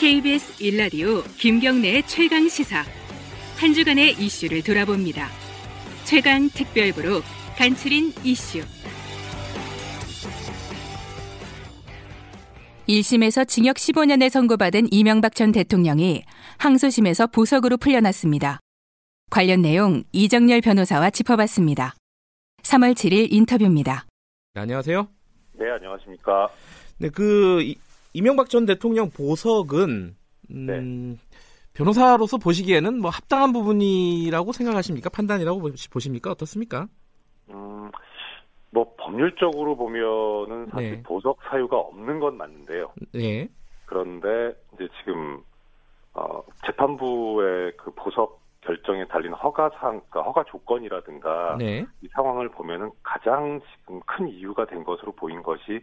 KBS 일라디오 김경래의 최강 시사. 한 주간의 이슈를 돌아봅니다. 최강 특별부로 간추린 이슈. 1심에서 징역 15년에 선고받은 이명박 전 대통령이 항소심에서 보석으로 풀려났습니다. 관련 내용 이정열 변호사와 짚어봤습니다. 3월 7일 인터뷰입니다. 네, 안녕하세요. 네, 안녕하십니까. 네, 그 이, 이명박 전 대통령 보석은 음, 네. 변호사로서 보시기에는 뭐 합당한 부분이라고 생각하십니까? 판단이라고 보십니까? 어떻습니까? 음, 뭐 법률적으로 보면은 사실 네. 보석 사유가 없는 건 맞는데요. 네. 그런데 이제 지금 어, 재판부의 그 보석 결정에 달린 허가상, 그러니까 허가 조건이라든가 네. 이 상황을 보면은 가장 지금 큰 이유가 된 것으로 보인 것이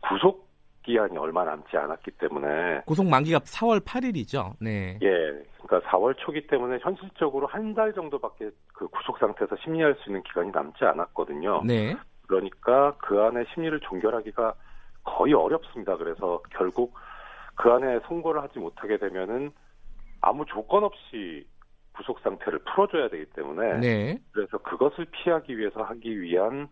구속 기한이 얼마 남지 않았기 때문에 구속 만기가 4월 8일이죠. 네. 예, 그러니까 4월 초기 때문에 현실적으로 한 달 정도밖에 그 구속 상태에서 심리할 수 있는 기간이 남지 않았거든요. 네. 그러니까 그 안에 심리를 종결하기가 거의 어렵습니다. 그래서 결국 그 안에 선고를 하지 못하게 되면은 아무 조건 없이 구속 상태를 풀어줘야 되기 때문에 네. 그래서 그것을 피하기 위해서 하기 위한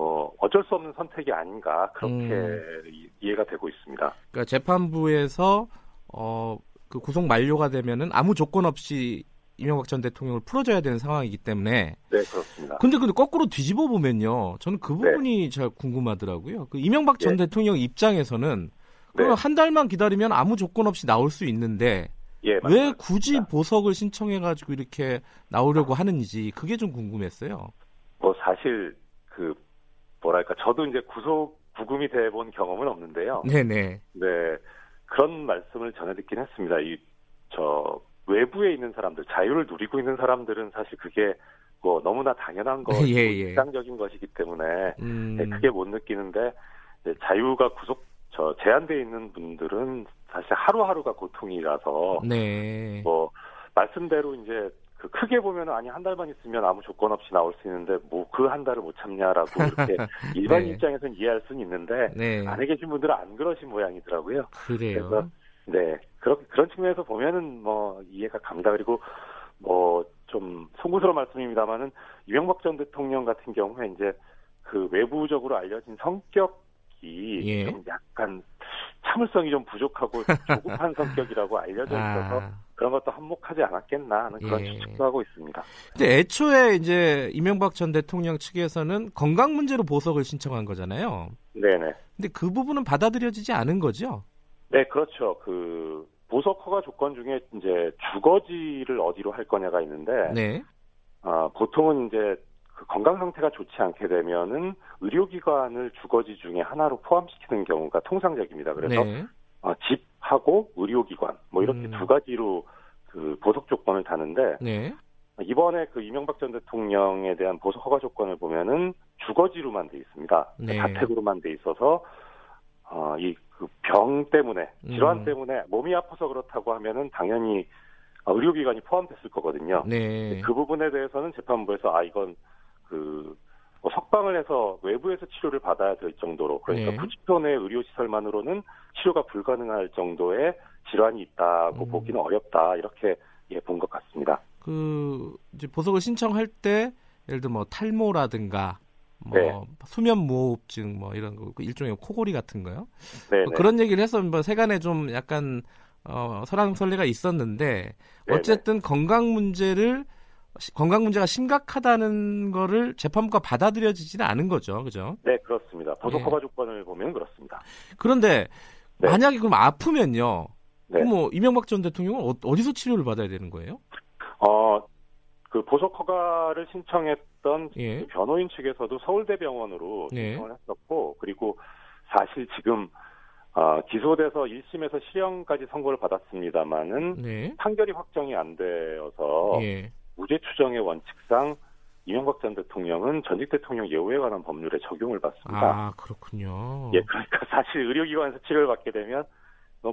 어, 어쩔 수 없는 선택이 아닌가 그렇게 음. 이- 이해가 되고 있습니다. 그러니까 재판부에서 어, 그 구속 만료가 되면은 아무 조건 없이 이명박 전 대통령을 풀어줘야 되는 상황이기 때문에 네, 그렇습니다. 근데 근데 거꾸로 뒤집어 보면요. 저는 그 부분이 잘 궁금하더라고요. 그 이명박 전 네. 대통령 입장에서는 네. 그럼 한 달만 기다리면 아무 조건 없이 나올 수 있는데 예, 왜. 굳이 보석을 신청해 가지고 이렇게 나오려고 하는지 그게 좀 궁금했어요. 뭐 사실 그 뭐랄까 저도 이제 구속 구금이 돼 본 경험은 없는데요. 네, 네. 네 그런 말씀을 전해 듣긴 했습니다. 이 저 외부에 있는 사람들 자유를 누리고 있는 사람들은 사실 그게 뭐 너무나 당연한 거, 예, 예. 일상적인 것이기 때문에 음. 네, 크게 못 느끼는데 자유가 구속 저 제한돼 있는 분들은 사실 하루하루가 고통이라서 네. 뭐 말씀대로 이제 그 크게 보면 아니 한 달만 있으면 아무 조건 없이 나올 수 있는데 뭐 그 한 달을 못 참냐라고 이렇게 일반 네. 입장에서는 이해할 수는 있는데 네. 안에 계신 분들은 안 그러신 모양이더라고요. 그래요. 그래서 네 그런 그런 측면에서 보면은 뭐 이해가 갑니다. 그리고 뭐 좀 송구스러운 말씀입니다만은 이명박 전 대통령 같은 경우에 이제 그 외부적으로 알려진 성격이 예. 좀 약간 참을성이 좀 부족하고 조급한 성격이라고 알려져 있어서 아. 그런 것도 한몫하지 않았겠나 하는 그런 예. 추측도 하고 있습니다. 근데 애초에 이제 이명박 전 대통령 측에서는 건강 문제로 보석을 신청한 거잖아요. 네네. 근데 그 부분은 받아들여지지 않은 거죠. 네, 그렇죠. 그 보석 허가 조건 중에 이제 주거지를 어디로 할 거냐가 있는데 네. 아, 보통은 이제 그 건강 상태가 좋지 않게 되면은 의료기관을 주거지 중에 하나로 포함시키는 경우가 통상적입니다. 그래서 네. 어, 집하고 의료기관 뭐 이렇게 음. 두 가지로 그 보석 조건을 다는데 네. 이번에 그 이명박 전 대통령에 대한 보석 허가 조건을 보면은 주거지로만 돼 있습니다. 네. 자택으로만 돼 있어서 어, 이 그 병 때문에 질환 음. 때문에 몸이 아파서 그렇다고 하면은 당연히 어, 의료기관이 포함됐을 거거든요. 네. 그 부분에 대해서는 재판부에서 아 이건 그뭐 석방을 해서 외부에서 치료를 받아야 될 정도로 그러니까 네. 90표 내 의료시설만으로는 치료가 불가능할 정도의 질환이 있다고 음. 보기는 어렵다 이렇게 예, 본 것 같습니다. 그 이제 보석을 신청할 때 예를 들어 뭐 탈모라든가 뭐 네. 수면 무호흡증 뭐 이런 거, 그 일종의 코골이 같은 거요. 네, 뭐 그런 얘기를 해서 뭐 세간에 좀 약간 어, 설왕설래가 있었는데. 어쨌든 건강 문제를 시- 건강 문제가 심각하다는 거를 재판부가 받아들여지지는 않은 거죠, 그죠? 네, 그렇습니다. 보석 네. 허가 조건을 보면 그렇습니다. 그런데 네. 만약에 그럼 아프면요, 네. 그럼 뭐 이명박 전 대통령은 어, 어디서 치료를 받아야 되는 거예요? 어, 그 보석 허가를 신청했던 예. 그 변호인 측에서도 서울대병원으로 네. 신청을 했었고 그리고 사실 지금 어, 기소돼서 1심에서 실형까지 선고를 받았습니다만은 네. 판결이 확정이 안 되어서 예. 무죄 추정의 원칙상 이명박 전 대통령은 전직 대통령 예우에 관한 법률에 적용을 받습니다. 아 그렇군요. 예, 그러니까 사실 의료기관에서 치료를 받게 되면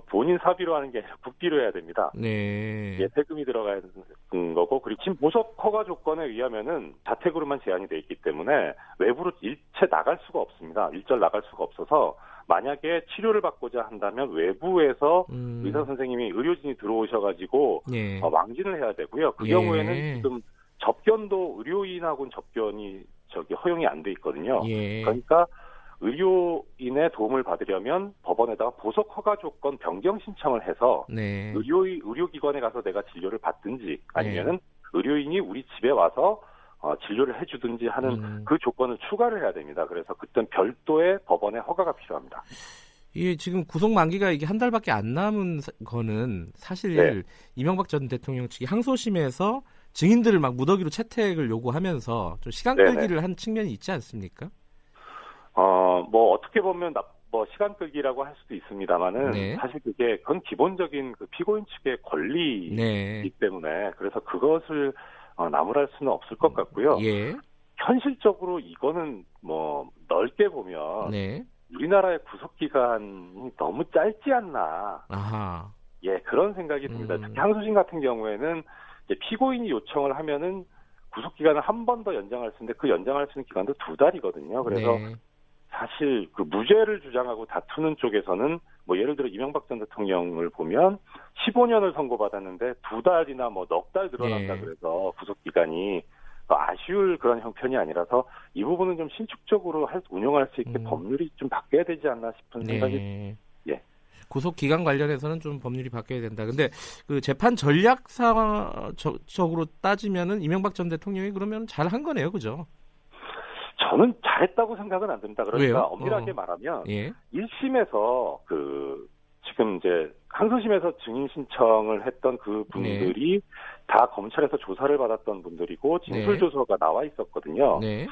본인 사비로 하는 게 아니라 국비로 해야 됩니다. 네. 예, 세금이 들어가야 되는 거고 그리고 지금 보석 허가 조건에 의하면은 자택으로만 제한이 돼 있기 때문에 외부로 일체 나갈 수가 없습니다. 일절 나갈 수가 없어서 만약에 치료를 받고자 한다면 외부에서 음. 의사 선생님이 의료진이 들어오셔가지고 예. 어, 왕진을 해야 되고요. 그 예. 경우에는 지금 접견도 의료인하고는 접견이 저기 허용이 안 돼 있거든요. 예. 그러니까 의료인의 도움을 받으려면 법원에다가 보석 허가 조건 변경 신청을 해서 네. 의료 의료기관에 가서 내가 진료를 받든지 아니면은 의료인이 우리 집에 와서 어, 진료를 해주든지 하는 음. 그 조건을 추가를 해야 됩니다. 그래서 그땐 별도의 법원의 허가가 필요합니다. 이게 지금 구속 만기가 이게 한 달밖에 안 남은 사- 거는 사실 네. 이명박 전 대통령 측이 항소심에서 증인들을 막 무더기로 채택을 요구하면서 좀 시간 네네. 끌기를 한 측면이 있지 않습니까? 어, 뭐 어떻게 보면 나, 뭐 시간 끌기라고 할 수도 있습니다만은 네. 사실 그게 그건 기본적인 그 피고인 측의 권리이기 네. 때문에 그래서 그것을 어, 나무랄 수는 없을 것 같고요. 예. 현실적으로 이거는 뭐 넓게 보면 네. 우리나라의 구속 기간이 너무 짧지 않나. 아하. 예, 그런 생각이 듭니다. 음. 특히 항소심 같은 경우에는 이제 피고인이 요청을 하면은 구속 기간을 한 번 더 연장할 수 있는데 그 연장할 수 있는 기간도 두 달이거든요. 그래서 네. 사실 그 무죄를 주장하고 다투는 쪽에서는 뭐 예를 들어 이명박 전 대통령을 보면 15년을 선고받았는데 두 달이나 뭐 넉 달 늘어난다 예. 그래서 구속 기간이 아쉬울 그런 형편이 아니라서 이 부분은 좀 신축적으로 할, 운영할 수 있게 음. 법률이 좀 바뀌어야 되지 않나 싶은 생각이 네. 예. 구속 기간 관련해서는 좀 법률이 바뀌어야 된다. 근데 그 재판 전략상적으로 따지면은 이명박 전 대통령이 그러면 잘 한 거네요, 그죠? 저는 잘했다고 생각은 안 듭니다. 그러니까 왜요? 엄밀하게 어. 말하면 예. 1심에서 그 지금 이제 항소심에서 증인 신청을 했던 그 분들이 다 검찰에서 조사를 받았던 분들이고 진술 네. 조서가 나와 있었거든요. 네.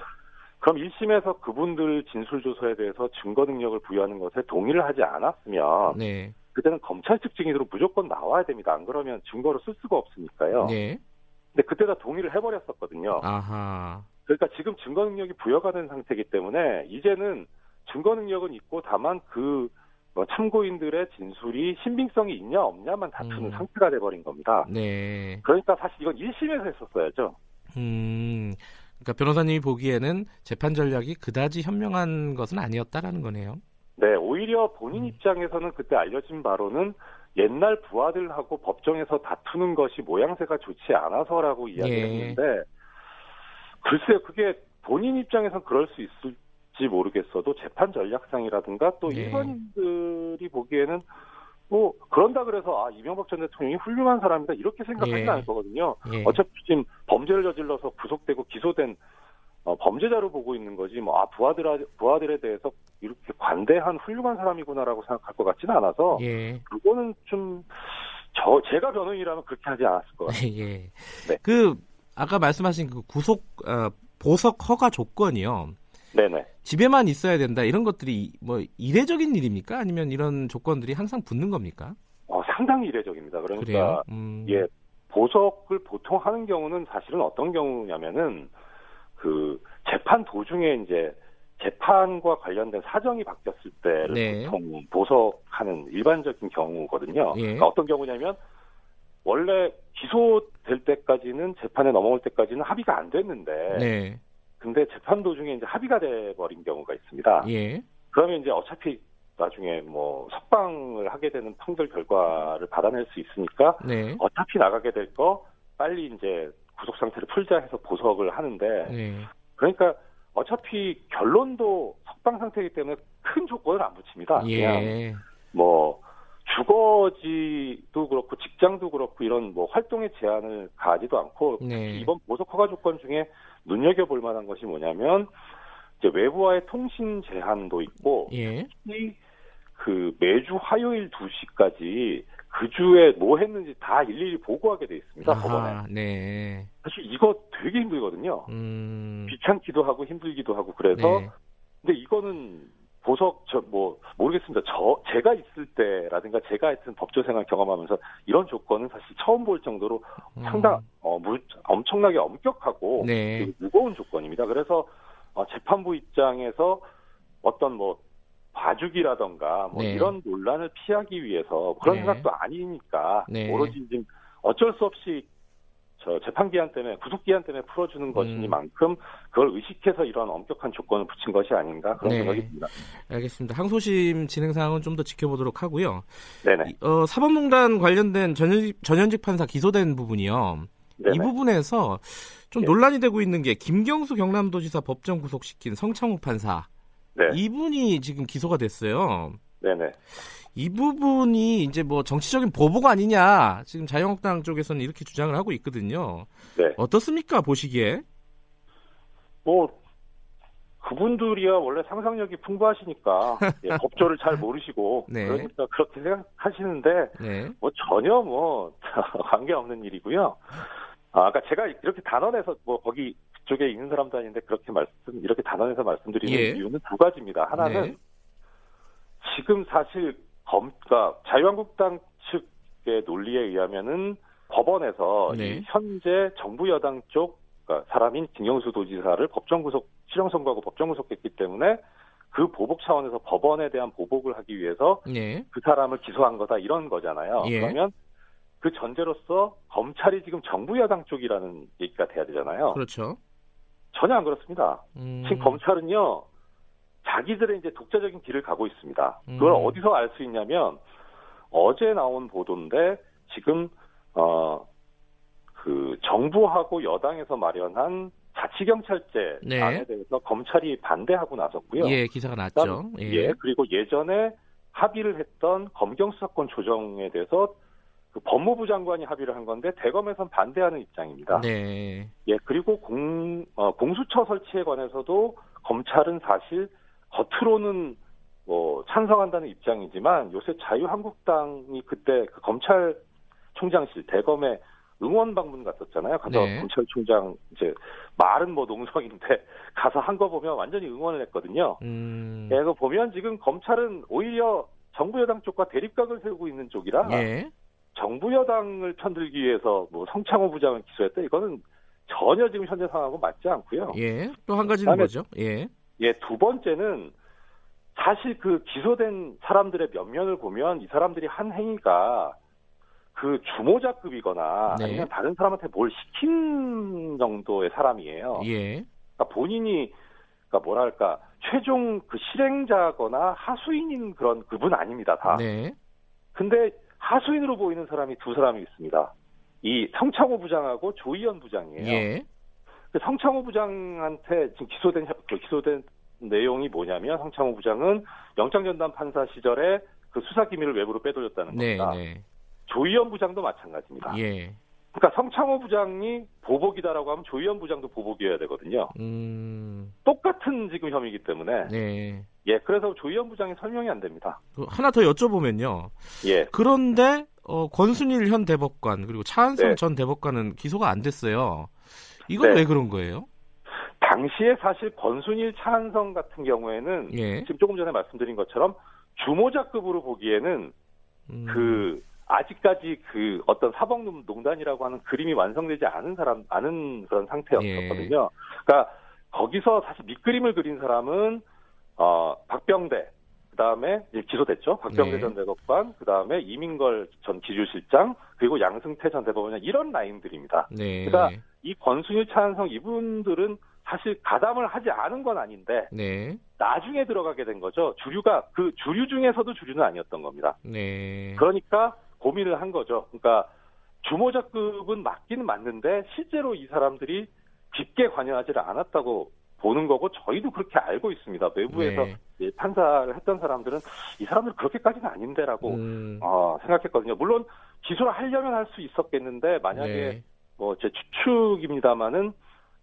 그럼 1심에서 그분들 진술 조서에 대해서 증거 능력을 부여하는 것에 동의를 하지 않았으면 네. 그때는 검찰 측 증인으로 무조건 나와야 됩니다. 안 그러면 증거로 쓸 수가 없으니까요. 네. 근데 그때 다 동의를 해버렸었거든요. 아하. 그러니까 지금 증거 능력이 부여가 된 상태이기 때문에 이제는 증거 능력은 있고 다만 그뭐 참고인들의 진술이 신빙성이 있냐 없냐만 다투는 음. 상태가 돼버린 겁니다. 네. 그러니까 사실 이건 1심에서 했었어야죠. 음. 그러니까 변호사님이 보기에는 재판 전략이 그다지 현명한 것은 아니었다라는 거네요. 네, 오히려 본인 음. 입장에서는 그때 알려진 바로는 옛날 부하들하고 법정에서 다투는 것이 모양새가 좋지 않아서라고 이야기를 예. 했는데 글쎄요, 그게 본인 입장에선 그럴 수 있을지 모르겠어도 재판 전략상이라든가 또 네. 일반인들이 보기에는 뭐 그런다 그래서 아 이명박 전 대통령이 훌륭한 사람이다 이렇게 생각하지는 예. 않을 거거든요. 예. 어차피 지금 범죄를 저질러서 구속되고 기소된 어, 범죄자로 보고 있는 거지 뭐 아 부하들 부하들에 대해서 이렇게 관대한 훌륭한 사람이구나라고 생각할 것 같지는 않아서 예. 그거는 좀 저 제가 변호인이라면 그렇게 하지 않았을 것 같아요. 예. 네. 그 아까 말씀하신 그 구속 어, 보석 허가 조건이요. 네네. 집에만 있어야 된다 이런 것들이 뭐 이례적인 일입니까? 아니면 이런 조건들이 항상 붙는 겁니까? 어, 상당히 이례적입니다. 그러니까? 음. 예 보석을 보통 하는 경우는 사실은 어떤 경우냐면은 그 재판 도중에 이제 재판과 관련된 사정이 바뀌었을 때를 네. 보통 보석하는 일반적인 경우거든요. 예. 그러니까 어떤 경우냐면 원래 기소될 때까지는 재판에 넘어올 때까지는 합의가 안 됐는데 네. 근데 재판 도중에 이제 합의가 돼 버린 경우가 있습니다. 예. 그러면 이제 어차피 나중에 뭐 석방을 하게 되는 판결 결과를 받아낼 수 있으니까 네. 어차피 나가게 될 거 빨리 이제 구속 상태를 풀자 해서 보석을 하는데 네. 그러니까 어차피 결론도 석방 상태이기 때문에 큰 조건을 안 붙입니다. 그냥 예. 뭐 주거지도 그렇고 직장도 그렇고 이런 뭐 활동의 제한을 가하지도 않고 네. 이번 보석 허가 조건 중에 눈여겨 볼 만한 것이 뭐냐면 이제 외부와의 통신 제한도 있고 예. 특히 그 매주 화요일 2시까지 그 주에 뭐 했는지 다 일일이 보고하게 돼 있습니다 법원에. 아하, 네. 사실 이거 되게 힘들거든요. 음. 귀찮기도 하고 힘들기도 하고 그래서 네. 근데 이거는 보석 저 뭐 모르겠습니다. 저 제가 있을 때라든가 제가 하여튼 법조 생활 경험하면서 이런 조건은 사실 처음 볼 정도로 음. 상당 어 물, 엄청나게 엄격하고 네. 무거운 조건입니다. 그래서 어, 재판부 입장에서 어떤 뭐 봐주기라던가 뭐 네. 이런 논란을 피하기 위해서 그런 네. 생각도 아니니까 네. 오로지 지금 어쩔 수 없이 저 재판 기한 때문에 구속 기한 때문에 풀어주는 음. 것이니만큼 그걸 의식해서 이런 엄격한 조건을 붙인 것이 아닌가 그런 네. 생각이 듭니다. 알겠습니다. 항소심 진행 사항은 좀 더 지켜보도록 하고요. 네네. 이- 어, 사법농단 관련된 전현직, 전현직 판사 기소된 부분이요. 네네. 이 부분에서 좀 네. 논란이 되고 있는 게 김경수 경남도지사 법정 구속시킨 성창욱 판사 네. 이분이 지금 기소가 됐어요. 네네. 이 부분이 이제 뭐 정치적인 보복 아니냐 지금 자유한국당 쪽에서는 이렇게 주장을 하고 있거든요. 네. 어떻습니까 보시기에? 뭐 그분들이야 원래 상상력이 풍부하시니까 예, 법조를 잘 모르시고 네. 그러니까 그렇게 생각하시는데 네. 뭐 전혀 뭐 관계 없는 일이고요. 아, 아까 제가 이렇게 단언해서 뭐 거기 그쪽에 있는 사람도 아닌데 그렇게 말씀 이렇게 단언해서 말씀드리는 예. 이유는 두 가지입니다. 하나는 네. 지금 사실 검, 그러니까 자유한국당 측의 논리에 의하면은 법원에서 네. 이 현재 정부 여당 쪽 그러니까 사람인 김영수 도지사를 법정 구속 실형 선고하고 법정 구속했기 때문에 그 보복 차원에서 법원에 대한 보복을 하기 위해서 네. 그 사람을 기소한 거다 이런 거잖아요. 예. 그러면 그 전제로서 검찰이 지금 정부 여당 쪽이라는 얘기가 돼야 되잖아요. 그렇죠. 전혀 안 그렇습니다. 음, 지금 검찰은요, 자기들의 이제 독자적인 길을 가고 있습니다. 그걸 음. 어디서 알 수 있냐면, 어제 나온 보도인데, 지금, 어, 그, 정부하고 여당에서 마련한 자치경찰제 네. 안에 대해서 검찰이 반대하고 나섰고요. 예 기사가 났죠. 예. 예, 그리고 예전에 합의를 했던 검경수사권 조정에 대해서 그 법무부 장관이 합의를 한 건데 대검에선 반대하는 입장입니다. 네. 예, 그리고 공, 어, 공수처 설치에 관해서도 검찰은 사실 겉으로는 뭐 찬성한다는 입장이지만 요새 자유한국당이 그때 그 검찰총장실 대검에 응원 방문 갔었잖아요. 가서 네. 검찰총장 이제 말은 뭐 농성인데 가서 한 거 보면 완전히 응원을 했거든요. 음. 예, 그 보면 지금 검찰은 오히려 정부 여당 쪽과 대립각을 세우고 있는 쪽이라 예. 정부 여당을 편들기 위해서 뭐 성창호 부장을 기소했다 이거는 전혀 지금 현재 상황하고 맞지 않고요. 예. 또 한 가지는 뭐죠? 예. 예, 두 번째는 사실 그 기소된 사람들의 면면을 보면 이 사람들이 한 행위가 그 주모자급이거나 네. 아니면 다른 사람한테 뭘 시킨 정도의 사람이에요. 예. 그러니까 본인이 그러니까 뭐랄까 최종 그 실행자거나 하수인인 그런 그분 아닙니다 다. 네. 근데 하수인으로 보이는 사람이 두 사람이 있습니다. 이 성창호 부장하고 조희연 부장이에요. 예. 그 성창호 부장한테 지금 기소된 그 기소된 내용이 뭐냐면 성창호 부장은 영장 전담 판사 시절에 그 수사 기밀을 외부로 빼돌렸다는 네. 겁니다. 네. 조희연 부장도 마찬가지입니다. 예. 그러니까 성창호 부장이 보복이다라고 하면 조희연 부장도 보복이어야 되거든요. 음. 똑같은 지금 혐의이기 때문에 네. 예 그래서 조희연 부장이 설명이 안 됩니다. 그 하나 더 여쭤보면요. 예 그런데 어, 권순일 현 대법관 그리고 차한성 네. 전 대법관은 기소가 안 됐어요. 이건 네. 왜 그런 거예요? 당시에 사실 권순일 차한성 같은 경우에는 예. 지금 조금 전에 말씀드린 것처럼 주모자급으로 보기에는 음, 그 아직까지 그 어떤 사법농단이라고 하는 그림이 완성되지 않은 사람 않은 그런 상태였거든요. 그러니까 거기서 사실 밑그림을 그린 사람은 어 박병대 그다음에 이제 기소됐죠. 박병대 네. 전 대법관, 그다음에 이민걸 전 기주실장, 그리고 양승태 전 대법관 이런 라인들입니다. 네. 그러니까 이 권순일 차한성 이분들은 사실 가담을 하지 않은 건 아닌데 네. 나중에 들어가게 된 거죠. 주류가 그 주류 중에서도 주류는 아니었던 겁니다. 네. 그러니까 고민을 한 거죠. 그러니까 주모자급은 맞기는 맞는데 실제로 이 사람들이 깊게 관여하지를 않았다고 보는 거고 저희도 그렇게 알고 있습니다. 외부에서 네. 이 판사를 했던 사람들은 이 사람들 그렇게까지는 아닌데라고 음, 어, 생각했거든요. 물론 기소를 하려면 할 수 있었겠는데 만약에 네. 뭐제 추측입니다만은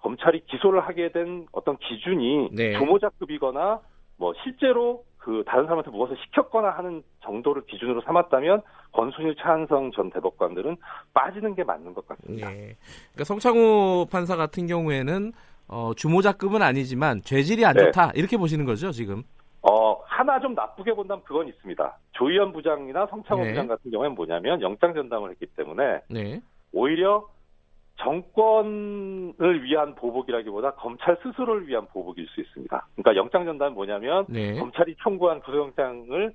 검찰이 기소를 하게 된 어떤 기준이 네. 주모자급이거나 뭐 실제로 그 다른 사람한테 무엇을 시켰거나 하는 정도를 기준으로 삼았다면 권순일 차한성 전 대법관들은 빠지는 게 맞는 것 같습니다. 예. 그러니까 성창호 판사 같은 경우에는 어, 주모자급은 아니지만 죄질이 안 네. 좋다 이렇게 보시는 거죠 지금? 어 하나 좀 나쁘게 본다면 그건 있습니다. 조희연 부장이나 성창호 네. 부장 같은 경우에는 뭐냐면 영장 전담을 했기 때문에 네. 오히려 정권을 위한 보복이라기보다 검찰 스스로를 위한 보복일 수 있습니다. 그러니까 영장 전담은 뭐냐면 네. 검찰이 청구한 구속영장을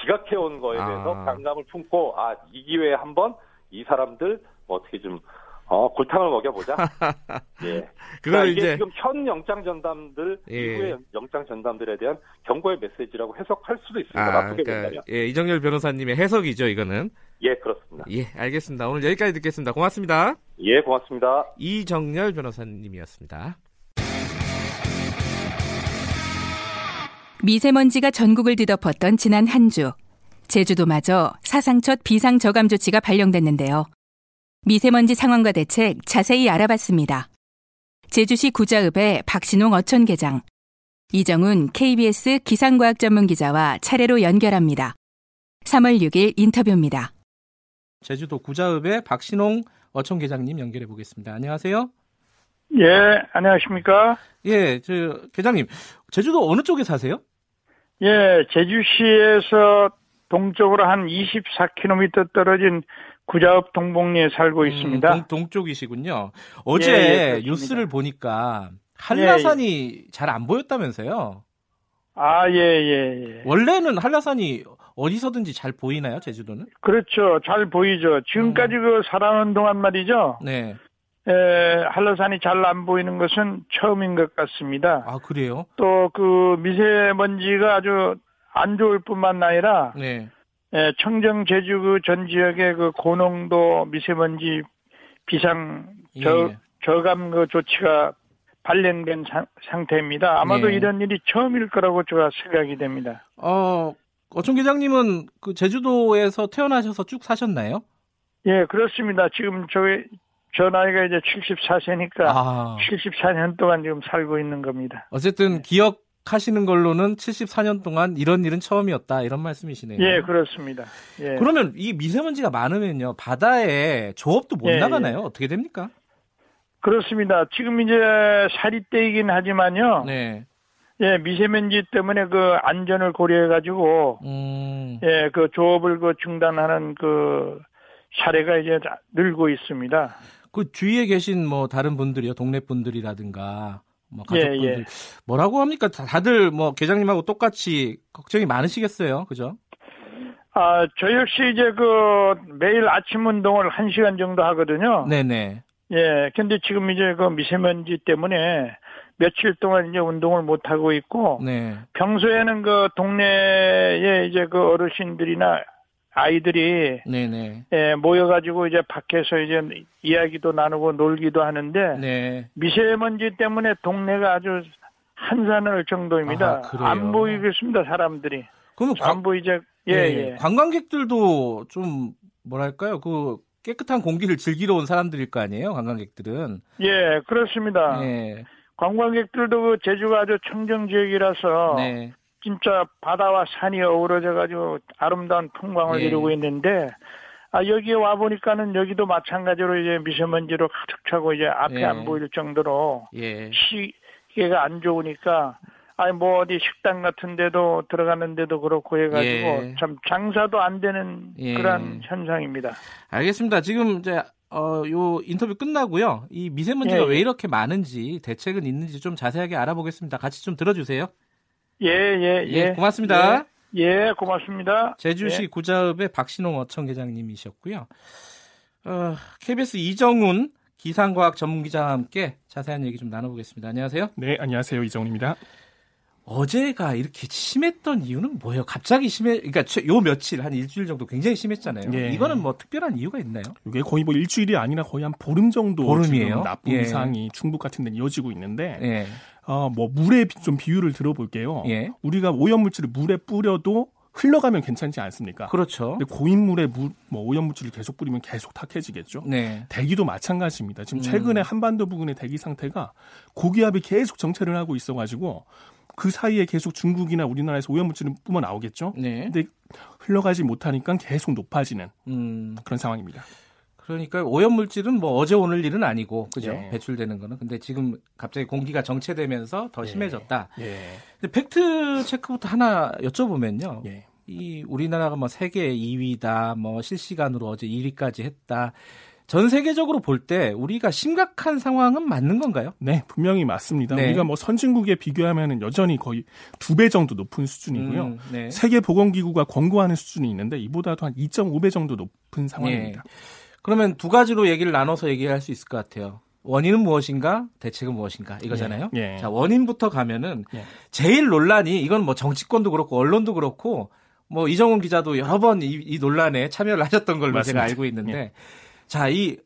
기각해온 거에 대해서 아. 반감을 품고 아 이 기회에 한번 이 사람들 뭐 어떻게 좀 어, 골탕을 먹여보자. 예. 그걸 그러니까 이게 이제 지금 현 영장 전담들, 예. 이후의 영장 전담들에 대한 경고의 메시지라고 해석할 수도 있습니다. 아, 나쁘게 그러니까 본다면. 예, 이정열 변호사님의 해석이죠, 이거는. 예, 그렇습니다. 예, 알겠습니다. 오늘 여기까지 듣겠습니다. 고맙습니다. 예, 고맙습니다. 이정열 변호사님이었습니다. 미세먼지가 전국을 뒤덮었던 지난 한 주. 제주도마저 사상 첫 비상 저감 조치가 발령됐는데요. 미세먼지 상황과 대책 자세히 알아봤습니다. 제주시 구자읍의 박신홍 어촌계장, 이정훈 KBS 기상과학 전문 기자와 차례로 연결합니다. 3월 6일 인터뷰입니다. 제주도 구자읍의 박신홍 어촌 계장님 연결해 보겠습니다. 안녕하세요. 예, 안녕하십니까? 예, 저 계장님, 제주도 어느 쪽에 사세요? 예, 제주시에서 동쪽으로 한 24km 떨어진 구자읍 동봉리에 살고 있습니다. 음, 동, 쪽이시군요 어제 예, 예. 뉴스를 보니까 한라산이 잘안 보였다면서요? 아, 예, 예, 예. 원래는 한라산이 어디서든지 잘 보이나요, 제주도는? 그렇죠. 잘 보이죠. 지금까지 음. 그 살아온 동안 말이죠. 네. 에, 한라산이 잘 안 보이는 것은 처음인 것 같습니다. 아, 그래요? 또 그 미세먼지가 아주 안 좋을 뿐만 아니라 네. 에, 청정 제주 그 전 지역의 그 고농도 미세먼지 비상 예, 저, 예. 저감 그 조치가 발령된 상, 상태입니다. 아마도 네. 이런 일이 처음일 거라고 제가 생각이 됩니다. 어, 어촌 계장님은 그 제주도에서 태어나셔서 쭉 사셨나요? 예, 그렇습니다. 지금 저희 저 나이가 이제 74세니까 아. 74년 동안 지금 살고 있는 겁니다. 어쨌든 기억하시는 걸로는 74년 동안 이런 일은 처음이었다 이런 말씀이시네요. 예, 그렇습니다. 예. 그러면 이 미세먼지가 많으면요 바다에 조업도 못 예, 나가나요? 어떻게 됩니까? 그렇습니다. 지금 이제 살이 때이긴 하지만요. 네. 예, 미세먼지 때문에 그 안전을 고려해 가지고 음. 예, 그 조업을 그 중단하는 그 사례가 이제 다 늘고 있습니다. 그 주위에 계신 뭐 다른 분들이요, 동네 분들이라든가 뭐 예, 가족분들 예. 뭐라고 합니까? 다- 다들 뭐 계장님하고 똑같이 걱정이 많으시겠어요, 그죠? 아, 저 역시 이제 그 매일 아침 운동을 한시간 정도 하거든요. 네네. 예, 근데 지금 이제 그 미세먼지 때문에 며칠 동안 이제 운동을 못 하고 있고 네. 평소에는 그 동네에 이제 그 어르신들이나 아이들이 네네. 예, 모여가지고 이제 밖에서 이제 이야기도 나누고 놀기도 하는데 네. 미세먼지 때문에 동네가 아주 한산할 정도입니다. 아, 그래요? 안 보이겠습니다, 사람들이. 그러면 안 보이죠. 예, 네, 예. 관광객들도 좀 뭐랄까요? 그 깨끗한 공기를 즐기러 온 사람들일 거 아니에요, 관광객들은. 예, 그렇습니다. 네. 관광객들도 그 제주가 아주 청정 지역이라서 네. 진짜 바다와 산이 어우러져 가지고 아름다운 풍광을 예. 이루고 있는데 아 여기에 와 보니까는 여기도 마찬가지로 이제 미세먼지로 가득 차고 이제 앞에 예. 안 보일 정도로 예. 시계가 안 좋으니까 아니 뭐 어디 식당 같은 데도 들어가는데도 그렇고 해가지고 예. 참 장사도 안 되는 예. 그런 현상입니다. 알겠습니다. 지금 이제 어, 요 인터뷰 끝나고요. 이 미세먼지가 예, 예. 왜 이렇게 많은지 대책은 있는지 좀 자세하게 알아보겠습니다. 같이 좀 들어주세요. 예, 예, 예. 예, 고맙습니다. 예, 예, 고맙습니다. 제주시 예. 구자읍의 박신홍 어청 계장님이셨고요. 어, KBS 이정훈 기상과학 전문기자와 함께 자세한 얘기 좀 나눠보겠습니다. 안녕하세요. 네, 안녕하세요. 이정훈입니다. 어제가 이렇게 심했던 이유는 뭐예요? 갑자기 심해, 그러니까 최- 요 며칠 한 일주일 정도 굉장히 심했잖아요. 예. 이거는 뭐 특별한 이유가 있나요? 이게 거의 뭐 일주일이 아니라 거의 한 보름 정도 보름이에요? 나쁜 예. 이상이 충북 같은 데는 이어지고 있는데 예, 어, 뭐 물에 비- 좀 비유를 들어볼게요. 예. 우리가 오염물질을 물에 뿌려도 흘러가면 괜찮지 않습니까? 그렇죠. 근데 고인물에 물, 뭐 오염물질을 계속 뿌리면 계속 탁해지겠죠. 네, 대기도 마찬가지입니다. 지금 음. 최근에 한반도 부근의 대기 상태가 고기압이 계속 정체를 하고 있어가지고 그 사이에 계속 중국이나 우리나라에서 오염물질을 뿜어 나오겠죠. 네. 근데 흘러가지 못하니까 계속 높아지는 음, 그런 상황입니다. 그러니까 오염물질은 뭐 어제 오늘 일은 아니고, 그죠? 예. 배출되는 거는. 근데 지금 갑자기 공기가 정체되면서 더 예. 심해졌다. 예. 근데 팩트 체크부터 하나 여쭤보면요. 예. 이 우리나라가 뭐 세계 2위다, 뭐 실시간으로 어제 1위까지 했다. 전 세계적으로 볼 때 우리가 심각한 상황은 맞는 건가요? 네, 분명히 맞습니다. 네. 우리가 뭐 선진국에 비교하면 여전히 거의 두 배 정도 높은 수준이고요. 음, 네. 세계 보건기구가 권고하는 수준이 있는데 이보다도 한 2.5배 정도 높은 상황입니다. 그러면 두 가지로 얘기를 나눠서 얘기할 수 있을 것 같아요. 원인은 무엇인가, 대책은 무엇인가 이거잖아요. 예. 예. 자 원인부터 가면은 예. 제일 논란이 이건 뭐 정치권도 그렇고 언론도 그렇고 뭐 이정훈 기자도 여러 번이 논란에 참여를 하셨던 걸로 맞습니다. 제가 알고 있는데 예. 자 이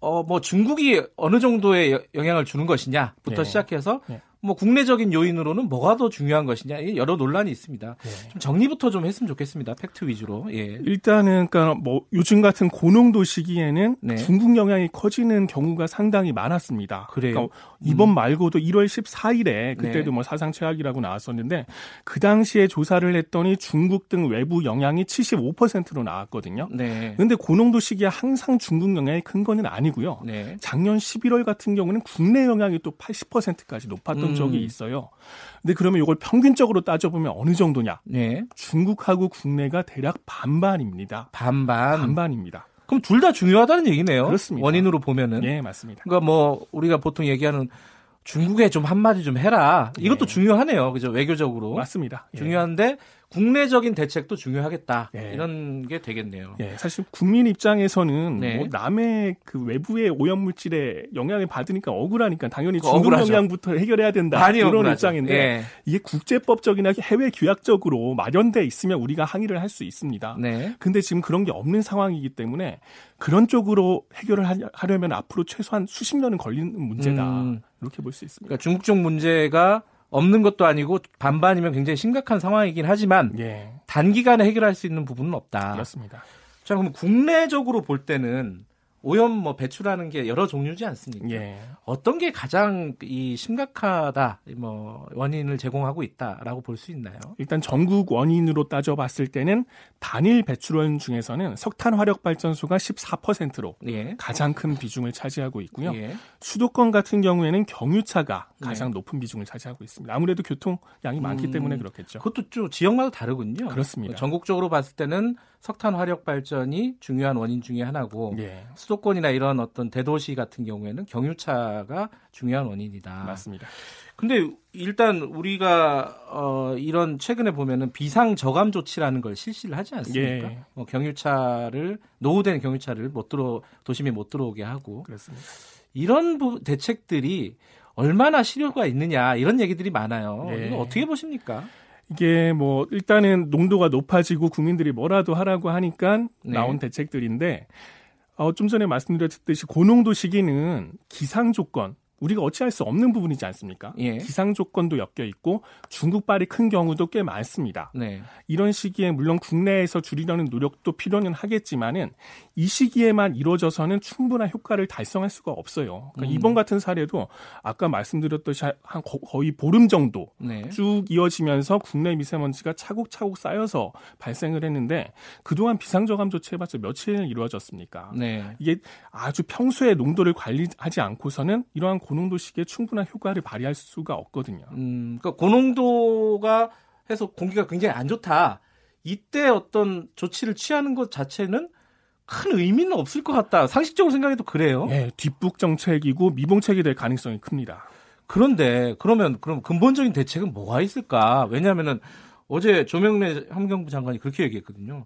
어 뭐 중국이 어느 정도의 여- 영향을 주는 것이냐부터 예. 시작해서 예. 뭐 국내적인 요인으로는 뭐가 더 중요한 것이냐 여러 논란이 있습니다. 예. 좀 정리부터 좀 했으면 좋겠습니다. 팩트 위주로. 예. 일단은 그러니까 뭐 요즘 같은 고농도 시기에는 네. 중국 영향이 커지는 경우가 상당히 많았습니다. 그래요? 그러니까 이번 말고도 1월 14일에 그때도 네. 뭐 사상 최악이라고 나왔었는데 그 당시에 조사를 했더니 중국 등 외부 영향이 75%로 나왔거든요. 네. 근데 고농도 시기에 항상 중국 영향이 큰 거는 아니고요. 네. 작년 11월 같은 경우는 국내 영향이 또 80%까지 높았던 음. 적이 있어요. 근데 그러면 이걸 평균적으로 따져보면 어느 정도냐? 네. 중국하고 국내가 대략 반반입니다. 반반. 반반입니다. 그럼 둘 다 중요하다는 얘기네요. 그렇습니다. 원인으로 보면은. 예, 맞습니다. 그러니까 뭐 우리가 보통 얘기하는 중국에 좀 한마디 좀 해라. 이것도 예. 중요하네요. 그죠? 외교적으로. 맞습니다. 예. 중요한데 국내적인 대책도 중요하겠다. 예. 이런 게 되겠네요. 예, 사실 국민 입장에서는 네. 뭐 남의 그 외부의 오염 물질에 영향을 받으니까 억울하니까 당연히 그 중국. 영향부터 해결해야 된다 많이 이런 억울하죠. 입장인데 예. 이게 국제법적이나 해외 규약적으로 마련돼 있으면 우리가 항의를 할 수 있습니다. 네. 근데 지금 그런 게 없는 상황이기 때문에 그런 쪽으로 해결을 하- 하려면 앞으로 최소한 수십 년은 걸리는 문제다 음. 이렇게 볼 수 있습니다. 그러니까 중국 쪽 문제가 없는 것도 아니고 반반이면 굉장히 심각한 상황이긴 하지만 예, 단기간에 해결할 수 있는 부분은 없다. 그렇습니다. 자, 그럼 국내적으로 볼 때는 오염 뭐 배출하는 게 여러 종류지 않습니까? 예. 어떤 게 가장 이 심각하다, 뭐 원인을 제공하고 있다라고 볼 수 있나요? 일단 전국 원인으로 따져봤을 때는 단일 배출원 중에서는 석탄 화력 발전소가 14%로 예. 가장 큰 비중을 차지하고 있고요. 예. 수도권 같은 경우에는 경유차가 네. 가장 높은 비중을 차지하고 있습니다. 아무래도 교통량이 많기 음, 때문에 그렇겠죠. 그것도 좀 지역마다 다르군요. 그렇습니다. 전국적으로 봤을 때는 석탄 화력 발전이 중요한 원인 중에 하나고 예, 수도권이나 이런 어떤 대도시 같은 경우에는 경유차가 중요한 원인이다. 맞습니다. 근데 일단 우리가 어 이런 최근에 보면은 비상 저감 조치라는 걸 실시를 하지 않습니까? 예. 뭐 경유차를 노후된 경유차를 못 들어 도심에 못 들어오게 하고 그렇습니다. 이런 부- 대책들이 얼마나 실효가 있느냐 이런 얘기들이 많아요. 예. 이거 어떻게 보십니까? 이게 뭐 일단은 농도가 높아지고 국민들이 뭐라도 하라고 하니까 네. 나온 대책들인데 어, 좀 전에 말씀드렸듯이 고농도 시기는 기상 조건 우리가 어찌할 수 없는 부분이지 않습니까? 예. 기상 조건도 엮여 있고 중국발이 큰 경우도 꽤 많습니다. 네. 이런 시기에 물론 국내에서 줄이려는 노력도 필요는 하겠지만은 이 시기에만 이루어져서는 충분한 효과를 달성할 수가 없어요. 그러니까 음. 이번 같은 사례도 아까 말씀드렸듯이 한 거- 거의 보름 정도 네. 쭉 이어지면서 국내 미세먼지가 차곡차곡 쌓여서 발생을 했는데 그동안 비상저감 조치 해봤자 며칠 이루어졌습니까? 네. 이게 아주 평소에 농도를 관리하지 않고서는 이러한 고농도 시기에 충분한 효과를 발휘할 수가 없거든요. 음, 그러니까 고농도가 해서 공기가 굉장히 안 좋다. 이때 어떤 조치를 취하는 것 자체는 큰 의미는 없을 것 같다. 상식적으로 생각해도 그래요. 예, 뒷북 정책이고 미봉책이 될 가능성이 큽니다. 그런데 그러면 그럼 근본적인 대책은 뭐가 있을까? 왜냐하면은 어제 조명래 환경부 장관이 그렇게 얘기했거든요.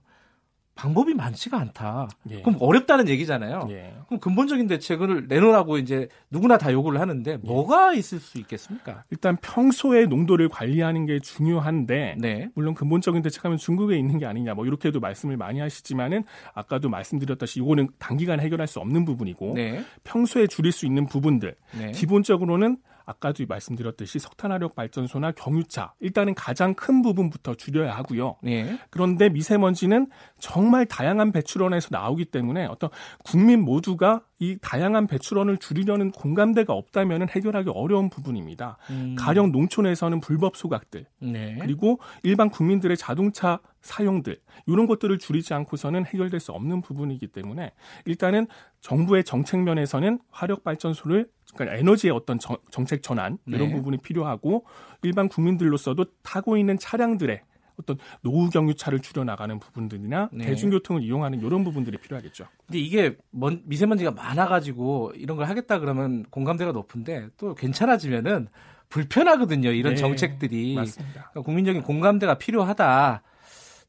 방법이 많지가 않다. 예. 그럼 어렵다는 얘기잖아요. 예. 그럼 근본적인 대책을 내놓으라고 이제 누구나 다 요구를 하는데 뭐가 있을 수 있겠습니까? 일단 평소에 농도를 관리하는 게 중요한데 네. 물론 근본적인 대책하면 중국에 있는 게 아니냐 뭐 이렇게도 말씀을 많이 하시지만은 아까도 말씀드렸다시피 이거는 단기간에 해결할 수 없는 부분이고 네. 평소에 줄일 수 있는 부분들 네. 기본적으로는 아까도 말씀드렸듯이 석탄화력 발전소나 경유차 일단은 가장 큰 부분부터 줄여야 하고요. 네. 그런데 미세먼지는 정말 다양한 배출원에서 나오기 때문에 어떤 국민 모두가 이 다양한 배출원을 줄이려는 공감대가 없다면 해결하기 어려운 부분입니다. 음, 가령 농촌에서는 불법 소각들 네. 그리고 일반 국민들의 자동차 사용들 이런 것들을 줄이지 않고서는 해결될 수 없는 부분이기 때문에 일단은 정부의 정책 면에서는 화력 발전소를 그러니까 에너지의 어떤 정, 책 전환 이런 네. 부분이 필요하고 일반 국민들로서도 타고 있는 차량들의 어떤 노후 경유차를 줄여 나가는 부분들이나 네. 대중교통을 이용하는 이런 부분들이 필요하겠죠. 근데 이게 먼- 미세먼지가 많아가지고 이런 걸 하겠다 그러면 공감대가 높은데 또 괜찮아지면은 불편하거든요. 이런 네, 정책들이 맞습니다. 그러니까 국민적인 공감대가 필요하다.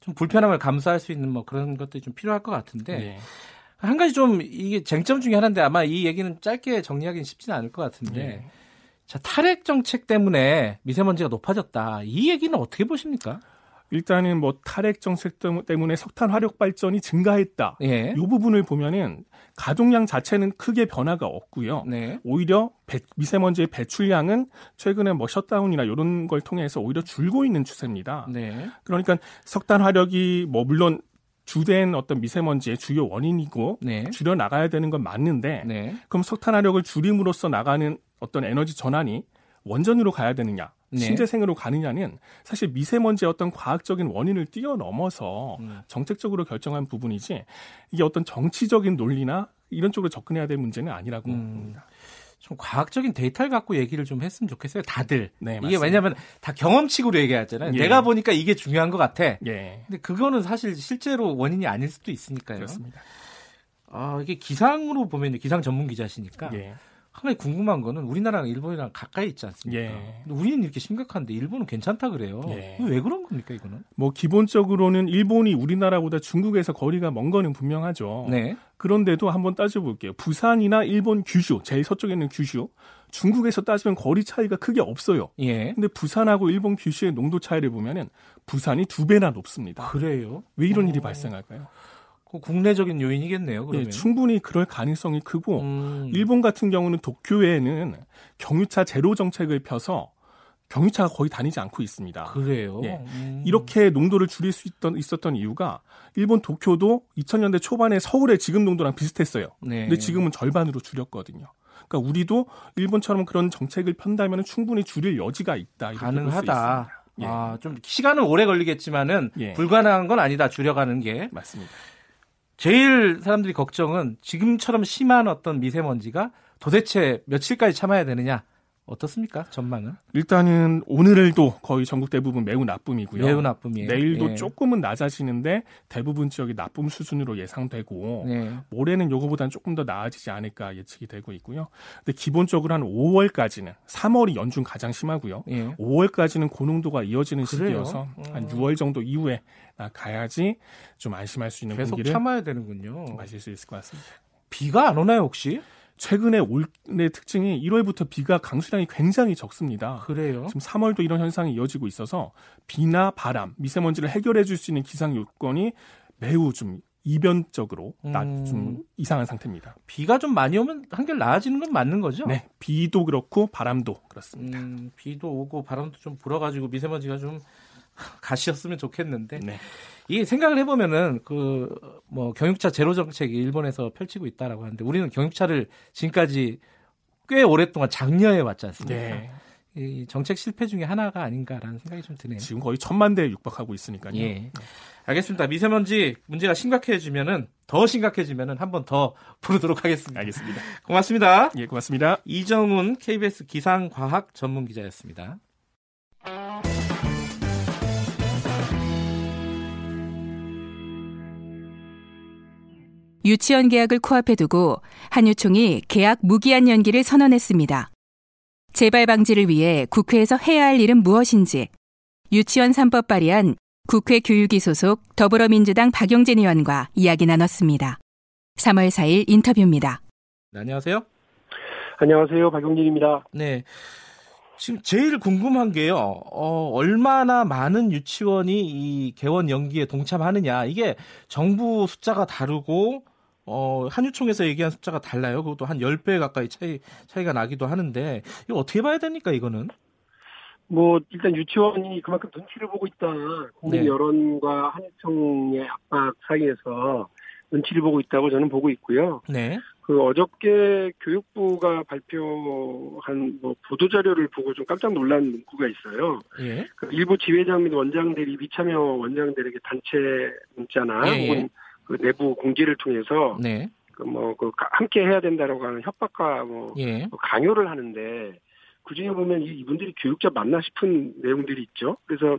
좀 불편함을 감수할 수 있는 뭐 그런 것들이 좀 필요할 것 같은데 네. 한 가지 좀 이게 쟁점 중에 하나인데 아마 이 얘기는 짧게 정리하기는 쉽지는 않을 것 같은데 네. 자 탈핵 정책 때문에 미세먼지가 높아졌다 이 얘기는 어떻게 보십니까? 일단은 뭐 탈핵 정책 때- 때문에 석탄 화력 발전이 증가했다. 예. 이 부분을 보면은 가동량 자체는 크게 변화가 없고요. 네. 오히려 배- 미세먼지의 배출량은 최근에 뭐 셧다운이나 이런 걸 통해서 오히려 줄고 있는 추세입니다. 네. 그러니까 석탄 화력이 뭐 물론 주된 어떤 미세먼지의 주요 원인이고 네. 줄여 나가야 되는 건 맞는데 네. 그럼 석탄 화력을 줄임으로써 나가는 어떤 에너지 전환이 원전으로 가야 되느냐, 네. 신재생으로 가느냐는 사실 미세먼지의 어떤 과학적인 원인을 뛰어넘어서 음. 정책적으로 결정한 부분이지 이게 어떤 정치적인 논리나 이런 쪽으로 접근해야 될 문제는 아니라고 음. 봅니다. 좀 과학적인 데이터를 갖고 얘기를 좀 했으면 좋겠어요. 다들. 네, 이게. 왜냐하면 다 경험칙으로 얘기하잖아요. 예. 내가 보니까 이게 중요한 것 같아. 예, 근데 그거는 사실 실제로 원인이 아닐 수도 있으니까요. 그렇습니다. 아, 이게 기상으로 보면 기상 전문 기자시니까 예, 한 가지 궁금한 거는 우리나라랑 일본이랑 가까이 있지 않습니까? 예. 우리는 이렇게 심각한데 일본은 괜찮다 그래요. 예. 왜 그런 겁니까 이거는? 뭐 기본적으로는 일본이 우리나라보다 중국에서 거리가 먼 거는 분명하죠. 네. 그런데도 한번 따져볼게요. 부산이나 일본 규슈, 제일 서쪽에 있는 규슈, 중국에서 따지면 거리 차이가 크게 없어요. 예. 근데 부산하고 일본 규슈의 농도 차이를 보면은 부산이 두 배나 높습니다. 그래요? 왜 이런 어. 일이 발생할까요? 그 국내적인 요인이겠네요. 그러면. 예, 충분히 그럴 가능성이 크고 음. 일본 같은 경우는 도쿄에는 경유차 제로 정책을 펴서 경유차가 거의 다니지 않고 있습니다. 그래요. 예. 음. 이렇게 농도를 줄일 수 있던, 있었던 이유가 일본 도쿄도 2000년대 초반에 서울의 지금 농도랑 비슷했어요. 네. 근데 지금은 절반으로 줄였거든요. 그러니까 우리도 일본처럼 그런 정책을 편다면 충분히 줄일 여지가 있다. 가능하다. 예. 아, 좀 시간은 오래 걸리겠지만은 예. 불가능한 건 아니다. 줄여가는 게. 맞습니다. 제일 사람들이 걱정은 지금처럼 심한 어떤 미세먼지가 도대체 며칠까지 참아야 되느냐. 어떻습니까? 전망은? 일단은 오늘도 거의 전국 대부분 매우 나쁨이고요. 매우 나쁨이에요. 내일도 예. 조금은 낮아지는데 대부분 지역이 나쁨 수준으로 예상되고 네. 모레는 요거보다는 조금 더 나아지지 않을까 예측이 되고 있고요. 근데 기본적으로 한 5월까지는 3월이 연중 가장 심하고요. 예. 5월까지는 고농도가 이어지는 그래요? 시기여서 한 음. 6월 정도 이후에 나 가야지 좀 안심할 수 있는 계속 공기를 참아야 되는군요. 마실 수 있을 것 같습니다. 비가 안 오나요, 혹시? 최근에 올해 특징이 1월부터 비가 강수량이 굉장히 적습니다. 그래요. 지금 3월도 이런 현상이 이어지고 있어서 비나 바람, 미세먼지를 해결해 줄 수 있는 기상 요건이 매우 좀 이변적으로 나- 음. 좀 이상한 상태입니다. 비가 좀 많이 오면 한결 나아지는 건 맞는 거죠? 네, 비도 그렇고 바람도 그렇습니다. 음, 비도 오고 바람도 좀 불어가지고 미세먼지가 좀 가시였으면 좋겠는데 네. 이게 생각을 해보면은 그 뭐 경유차 제로 정책이 일본에서 펼치고 있다라고 하는데 우리는 경유차를 지금까지 꽤 오랫동안 장려해 왔지 않습니까? 네. 이 정책 실패 중에 하나가 아닌가라는 생각이 좀 드네요. 지금 거의 천만 대에 육박하고 있으니까요. 예. 알겠습니다. 미세먼지 문제가 심각해지면은 더 심각해지면은 한 번 더 부르도록 하겠습니다. 알겠습니다. 고맙습니다. 예, 고맙습니다. 이정훈 KBS 기상과학 전문 기자였습니다. 유치원 계약을 코앞에 두고 한유총이 계약 무기한 연기를 선언했습니다. 재발 방지를 위해 국회에서 해야 할 일은 무엇인지 유치원 3법 발의한 국회 교육위 소속 더불어민주당 박용진 의원과 이야기 나눴습니다. 3월 4일 인터뷰입니다. 네, 안녕하세요. 안녕하세요. 박용진입니다. 네. 지금 제일 궁금한 게요. 어, 얼마나 많은 유치원이 이 개원 연기에 동참하느냐. 이게 정부 숫자가 다르고 어, 한유총에서 얘기한 숫자가 달라요. 그것도 한 10배 가까이 차이 차이가 나기도 하는데 이거 어떻게 봐야 됩니까, 이거는? 뭐 일단 유치원이 그만큼 눈치를 보고 있다. 국민 네. 여론과 한유총의 압박 사이에서 눈치를 보고 있다고 저는 보고 있고요. 네. 그 어저께 교육부가 발표한 뭐 보도 자료를 보고 좀 깜짝 놀란 문구가 있어요. 예. 그 일부 지회장 및 원장들이 미참여 원장들에게 단체 문자나 예, 예. 혹은 그 내부 공지를 통해서 네. 그뭐그 함께 해야 된다라고 하는 협박과 뭐 예. 뭐 강요를 하는데 그 중에 보면 이- 이분들이 교육자 맞나 싶은 내용들이 있죠. 그래서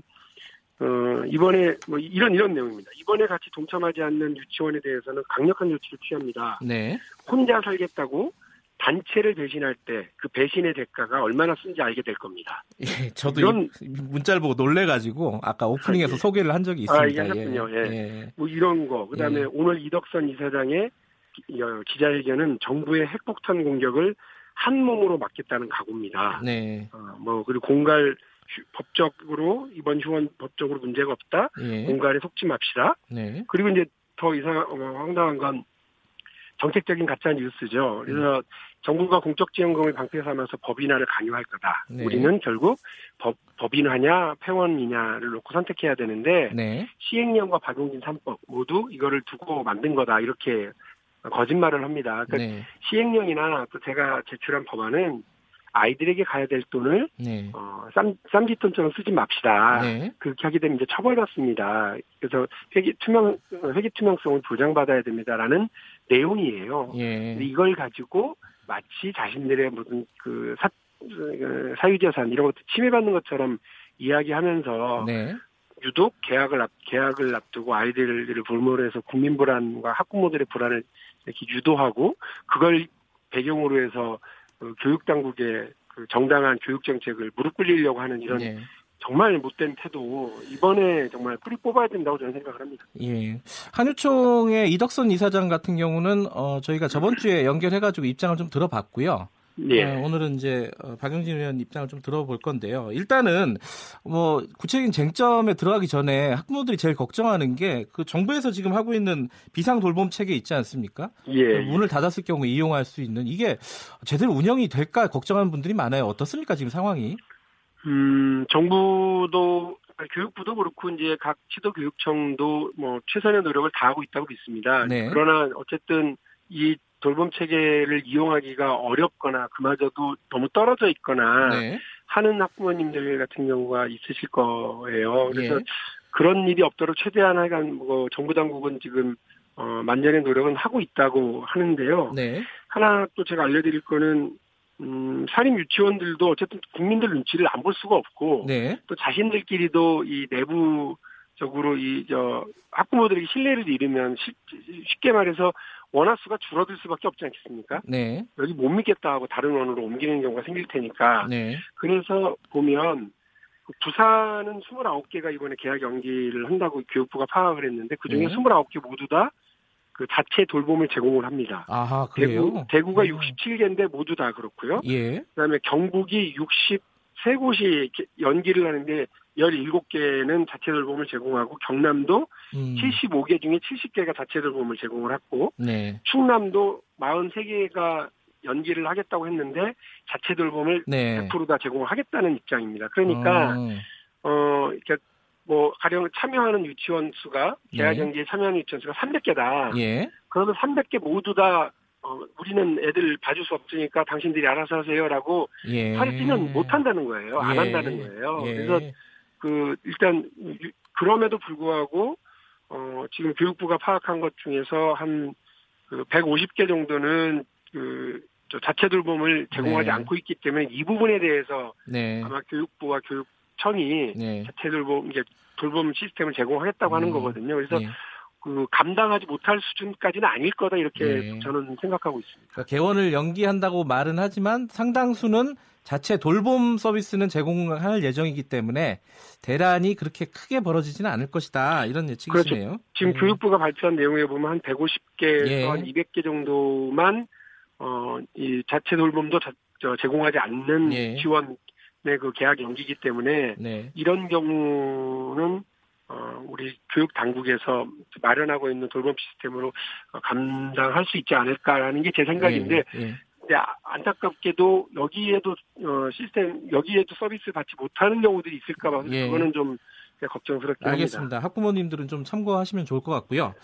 어 이번에 뭐 이런 이런 내용입니다. 이번에 같이 동참하지 않는 유치원에 대해서는 강력한 조치를 취합니다. 네. 혼자 살겠다고 단체를 배신할 때 그 배신의 대가가 얼마나 쓴지 알게 될 겁니다. 예, 저도 이런- 이 문자를 보고 놀래가지고 아까 오프닝에서 아, 예. 소개를 한 적이 아, 있습니다. 예, 하셨군요. 예. 뭐 이런 거. 그다음에 예. 오늘 이덕선 이사장의 어, 기자회견은 정부의 핵폭탄 공격을 한 몸으로 막겠다는 각오입니다. 네. 어, 뭐 그리고 공갈 휴- 법적으로 이번 휴원 법적으로 문제가 없다. 예. 공갈에 속지 맙시다. 네. 그리고 이제 더 이상 어, 황당한 건 정책적인 가짜 뉴스죠. 그래서 정부가 공적지원금을 방패 삼아서 법인화를 강요할 거다. 네. 우리는 결국 법, 법인화냐 폐원이냐를 놓고 선택해야 되는데 네. 시행령과 박용진 3법 모두 이거를 두고 만든 거다 이렇게 거짓말을 합니다. 그러니까 네. 시행령이나 또 제가 제출한 법안은 아이들에게 가야 될 돈을 네. 어, 쌈, 쌈짓돈처럼 쓰지 맙시다. 네. 그렇게 하게 되면 이제 처벌받습니다. 그래서 회계 투명 회계 투명성을 보장받아야 됩니다라는 내용이에요. 예. 이걸 가지고 마치 자신들의 무슨 그 사, 그 사유재산 이런 것도 침해받는 것처럼 이야기하면서 네. 유독 계약을 앞 계약을 앞두고 아이들을 볼모로 해서 국민 불안과 학부모들의 불안을 이렇게 유도하고 그걸 배경으로 해서 그 교육 당국의 그 정당한 교육 정책을 무릎 꿇리려고 하는 이런 예. 정말 못된 태도 이번에 정말 뿌리 뽑아야 된다고 저는 생각을 합니다. 예. 한유총의 이덕선 이사장 같은 경우는 어, 저희가 저번 주에 연결해가지고 입장을 좀 들어봤고요. 예. 어, 오늘은 이제 어, 박영진 의원 입장을 좀 들어볼 건데요. 일단은 뭐 구체적인 쟁점에 들어가기 전에 학부모들이 제일 걱정하는 게 그 정부에서 지금 하고 있는 비상 돌봄 체계 있지 않습니까? 예. 그 문을 닫았을 경우 이용할 수 있는 이게 제대로 운영이 될까 걱정하는 분들이 많아요. 어떻습니까 지금 상황이? 음, 정부도 아니, 교육부도 그렇고 이제 각 지도교육청도 뭐 최선의 노력을 다하고 있다고 믿습니다. 네. 그러나 어쨌든 이 돌봄 체계를 이용하기가 어렵거나 그마저도 너무 떨어져 있거나 네. 하는 학부모님들 같은 경우가 있으실 거예요. 그래서 예. 그런 일이 없도록 최대한 하여간 뭐 정부 당국은 지금 어, 만전의 노력은 하고 있다고 하는데요. 네. 하나 또 제가 알려드릴 거는 음, 사립 유치원들도 어쨌든 국민들 눈치를 안 볼 수가 없고 네. 또 자신들끼리도 이 내부적으로 이 저 학부모들에게 신뢰를 잃으면 쉽- 쉽게 말해서 원화 수가 줄어들 수밖에 없지 않겠습니까? 네. 여기 못 믿겠다 하고 다른 원으로 옮기는 경우가 생길 테니까 네. 그래서 보면 그 부산은 29개가 이번에 계약 연기를 한다고 교육부가 파악을 했는데 그중에 네. 29개 모두 다 그 자체 돌봄을 제공을 합니다. 아하 그래요. 대구, 대구가 음. 67개인데 모두 다 그렇고요. 예. 그다음에 경북이 63곳이 연기를 하는데 17개는 자체 돌봄을 제공하고 경남도 음. 75개 중에 70개가 자체 돌봄을 제공을 했고 네. 충남도 43개가 연기를 하겠다고 했는데 자체 돌봄을 네. 100%다 제공을 하겠다는 입장입니다. 그러니까 음. 어 이렇게 뭐 가령 참여하는 유치원 수가 네. 연기에 참여하는 유치원 수가 300개다. 예. 그러면 300개 모두 다 어, 우리는 애들 봐줄 수 없으니까 당신들이 알아서 하세요라고 예. 하지는 못 한다는 거예요. 안 예. 한다는 거예요. 예. 그래서 그 일단 유- 그럼에도 불구하고 어 지금 교육부가 파악한 것 중에서 한 그 150개 정도는 그저 자체 돌봄을 제공하지 네. 않고 있기 때문에 이 부분에 대해서 네. 아마 교육부와 교육 청이 네. 자체 돌봄 이게 돌봄 시스템을 제공하겠다고 하는 음. 거거든요. 그래서 예. 그 감당하지 못할 수준까지는 아닐 거다 이렇게 네. 저는 생각하고 있습니다. 그러니까 개원을 연기한다고 말은 하지만 상당수는 자체 돌봄 서비스는 제공할 예정이기 때문에 대란이 그렇게 크게 벌어지지는 않을 것이다 이런 예측이시네요. 지금 음. 교육부가 발표한 내용에 보면 한 150개에서 예. 한 200개 정도만 어 이 자체 돌봄도 자- 저 제공하지 않는 예. 지원의 그 계약 연기이기 때문에 네. 이런 경우는 어 우리 교육 당국에서 마련하고 있는 돌봄 시스템으로 어, 감당할 수 있지 않을까라는 게 제 생각인데. 근데 아- 안타깝게도 여기에도 어, 시스템 여기에도 서비스 받지 못하는 경우들이 있을까 봐 예. 그거는 좀 걱정스럽긴 합니다. 알겠습니다. 학부모님들은 좀 참고하시면 좋을 것 같고요.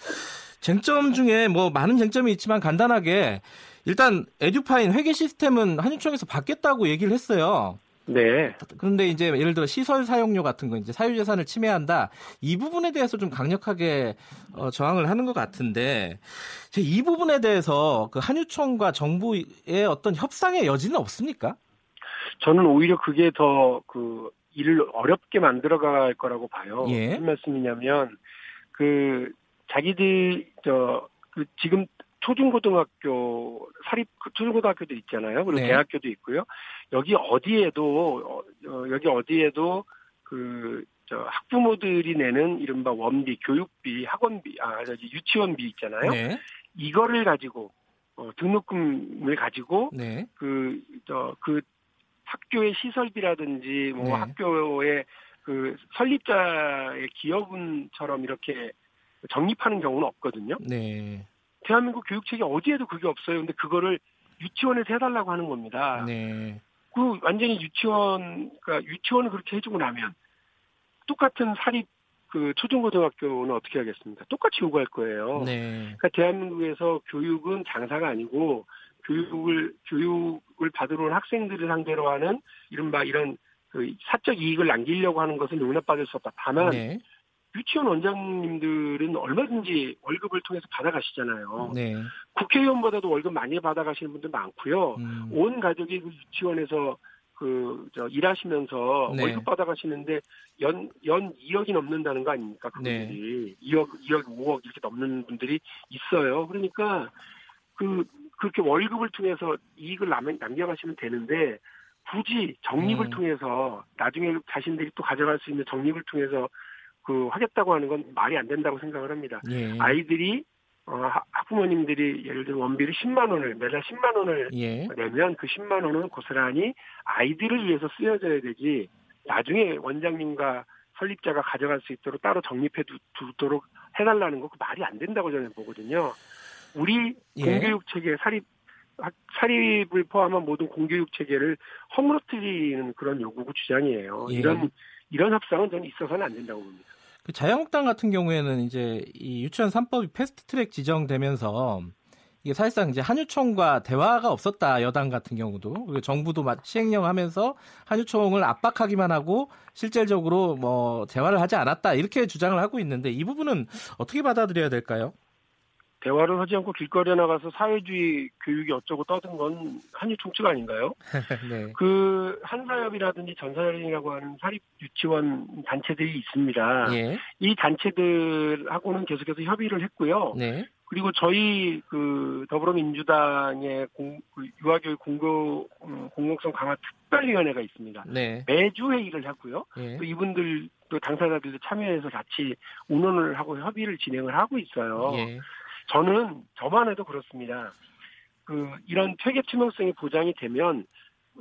쟁점 중에 뭐 많은 쟁점이 있지만 간단하게 일단 에듀파인 회계 시스템은 한유총에서 받겠다고 얘기를 했어요. 네. 그런데 이제 예를 들어 시설 사용료 같은 거 이제 사유재산을 침해한다 이 부분에 대해서 좀 강력하게 어, 저항을 하는 것 같은데 제이 부분에 대해서 그 한유총과 정부의 어떤 협상의 여지는 없습니까? 저는 오히려 그게 더 그 일을 어렵게 만들어갈 거라고 봐요. 예. 무슨 말씀이냐면 그 자기들 저 그 지금 초중고등학교 사립 그 초중고등학교도 있잖아요. 그리고 네. 대학교도 있고요. 여기 어디에도 어, 어, 여기 어디에도 그저 학부모들이 내는 이른바 원비, 교육비, 학원비, 아 저기 유치원비 있잖아요. 네. 이거를 가지고 어, 등록금을 가지고 네. 그저그 학교의 시설비라든지 뭐 네. 학교의 그 설립자의 기여분처럼 이렇게 적립하는 경우는 없거든요. 네. 대한민국 교육체계 어디에도 그게 없어요. 근데 그거를 유치원에서 해달라고 하는 겁니다. 네. 그 완전히 유치원, 그러니까 유치원을 그렇게 해주고 나면 똑같은 사립 그 초중고등학교는 어떻게 하겠습니까? 똑같이 요구할 거예요. 네. 그러니까 대한민국에서 교육은 장사가 아니고 교육을 교육을 받으러 온 학생들을 상대로 하는 이른바 이런 그 사적 이익을 남기려고 하는 것은 용납받을 수 없다. 다만 네. 유치원 원장님들은 얼마든지 월급을 통해서 받아가시잖아요. 네. 국회의원보다도 월급 많이 받아가시는 분들 많고요. 음. 온 가족이 그 유치원에서 그 저 일하시면서 네. 월급 받아가시는데 연 연 2억이 넘는다는 거 아닙니까? 네. 그분들이 2억, 2억, 5억 이렇게 넘는 분들이 있어요. 그러니까 그 그렇게 월급을 통해서 이익을 남, 남겨가시면 되는데 굳이 적립을 음. 통해서 나중에 자신들이 또 가져갈 수 있는 적립을 통해서 그 하겠다고 하는 건 말이 안 된다고 생각을 합니다. 예. 아이들이 어, 하- 학부모님들이 예를 들어 원비를 10만 원을 매달 10만 원을 예. 내면 그 10만 원은 고스란히 아이들을 위해서 쓰여져야 되지 나중에 원장님과 설립자가 가져갈 수 있도록 따로 적립해 두, 두도록 해달라는 거 그 말이 안 된다고 저는 보거든요. 우리 예. 공교육 체계 사립 학- 사립을 포함한 모든 공교육 체계를 허물어뜨리는 그런 요구고 주장이에요. 예. 이런 이런 협상은 저는 있어서는 안 된다고 봅니다. 그 자유한국당 같은 경우에는 이제 이 유치원 3법이 패스트트랙 지정되면서 이게 사실상 이제 한유총과 대화가 없었다 여당 같은 경우도 그리고 정부도 막 시행령하면서 한유총을 압박하기만 하고 실질적으로 뭐 대화를 하지 않았다 이렇게 주장을 하고 있는데 이 부분은 어떻게 받아들여야 될까요? 대화를 하지 않고 길거리에 나가서 사회주의 교육이 어쩌고 떠든 건 한유 총칙 아닌가요? 네. 그 한사협이라든지 전사협이라고 하는 사립 유치원 단체들이 있습니다. 예. 이 단체들하고는 계속해서 협의를 했고요. 네. 그리고 저희 그 더불어민주당의 공, 그 유아교육 공고 음, 공공성 강화 특별위원회가 있습니다. 네. 매주 회의를 하고요. 예. 또 이분들도 당사자들도 참여해서 같이 운원을 하고 협의를 진행을 하고 있어요. 예. 저는 저만 해도 그렇습니다. 그 이런 퇴계 투명성이 보장이 되면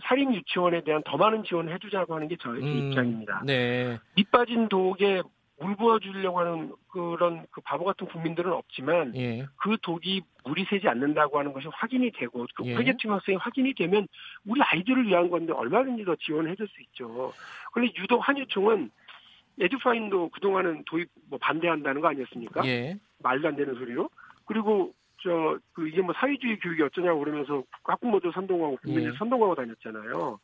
사립 유치원에 대한 더 많은 지원을 해주자고 하는 게 저의 음, 입장입니다. 네. 밑 빠진 독에 물 부어주려고 하는 그런 그 바보 같은 국민들은 없지만 예. 그 독이 물이 새지 않는다고 하는 것이 확인이 되고 그 예. 퇴계 투명성이 확인이 되면 우리 아이들을 위한 건데 얼마든지 더 지원을 해줄 수 있죠. 그런데 유독 한유총은 에듀파인도 그동안은 도입 뭐 반대한다는 거 아니었습니까? 예. 말도 안 되는 소리로. 그리고 저 그 이게 뭐 사회주의 교육이 어쩌냐고 그러면서 학부모들 선동하고 국민들 예. 선동하고 다녔잖아요.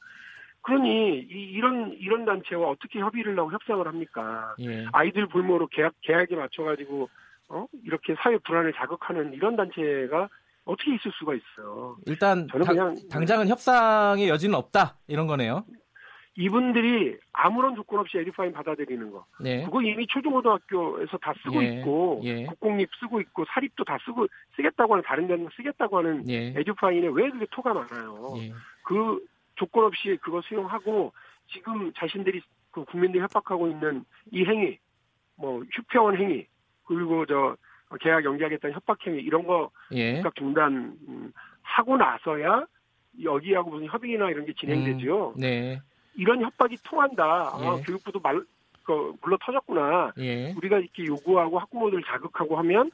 그러니 이, 이런 이런 단체와 어떻게 협의를 하고 협상을 합니까? 예. 아이들 볼모로 계약 계약에 맞춰가지고 어 이렇게 사회 불안을 자극하는 이런 단체가 어떻게 있을 수가 있어요? 일단 저는 당- 그냥 당장은 협상의 여지는 없다 이런 거네요. 이분들이 아무런 조건 없이 에듀파인 받아들이는 거. 네. 그거 이미 초중고등학교에서 다 쓰고 예, 있고 예. 국공립 쓰고 있고 사립도 다 쓰고 쓰겠다고 하는 다른 데는 쓰겠다고 하는 예. 에듀파인에 왜 그게 토가 많아요? 예. 그 조건 없이 그거 수용하고 지금 자신들이 그 국민들 협박하고 있는 이 행위, 뭐 휴평원 행위 그리고 저 계약 연기하겠다는 협박 행위 이런 거 예. 중단 음, 하고 나서야 여기하고 무슨 협의나 이런 게 진행되죠. 네. 이런 협박이 통한다. 아, 예. 교육부도 말, 그, 물러 터졌구나. 예. 우리가 이렇게 요구하고 학부모들 자극하고 하면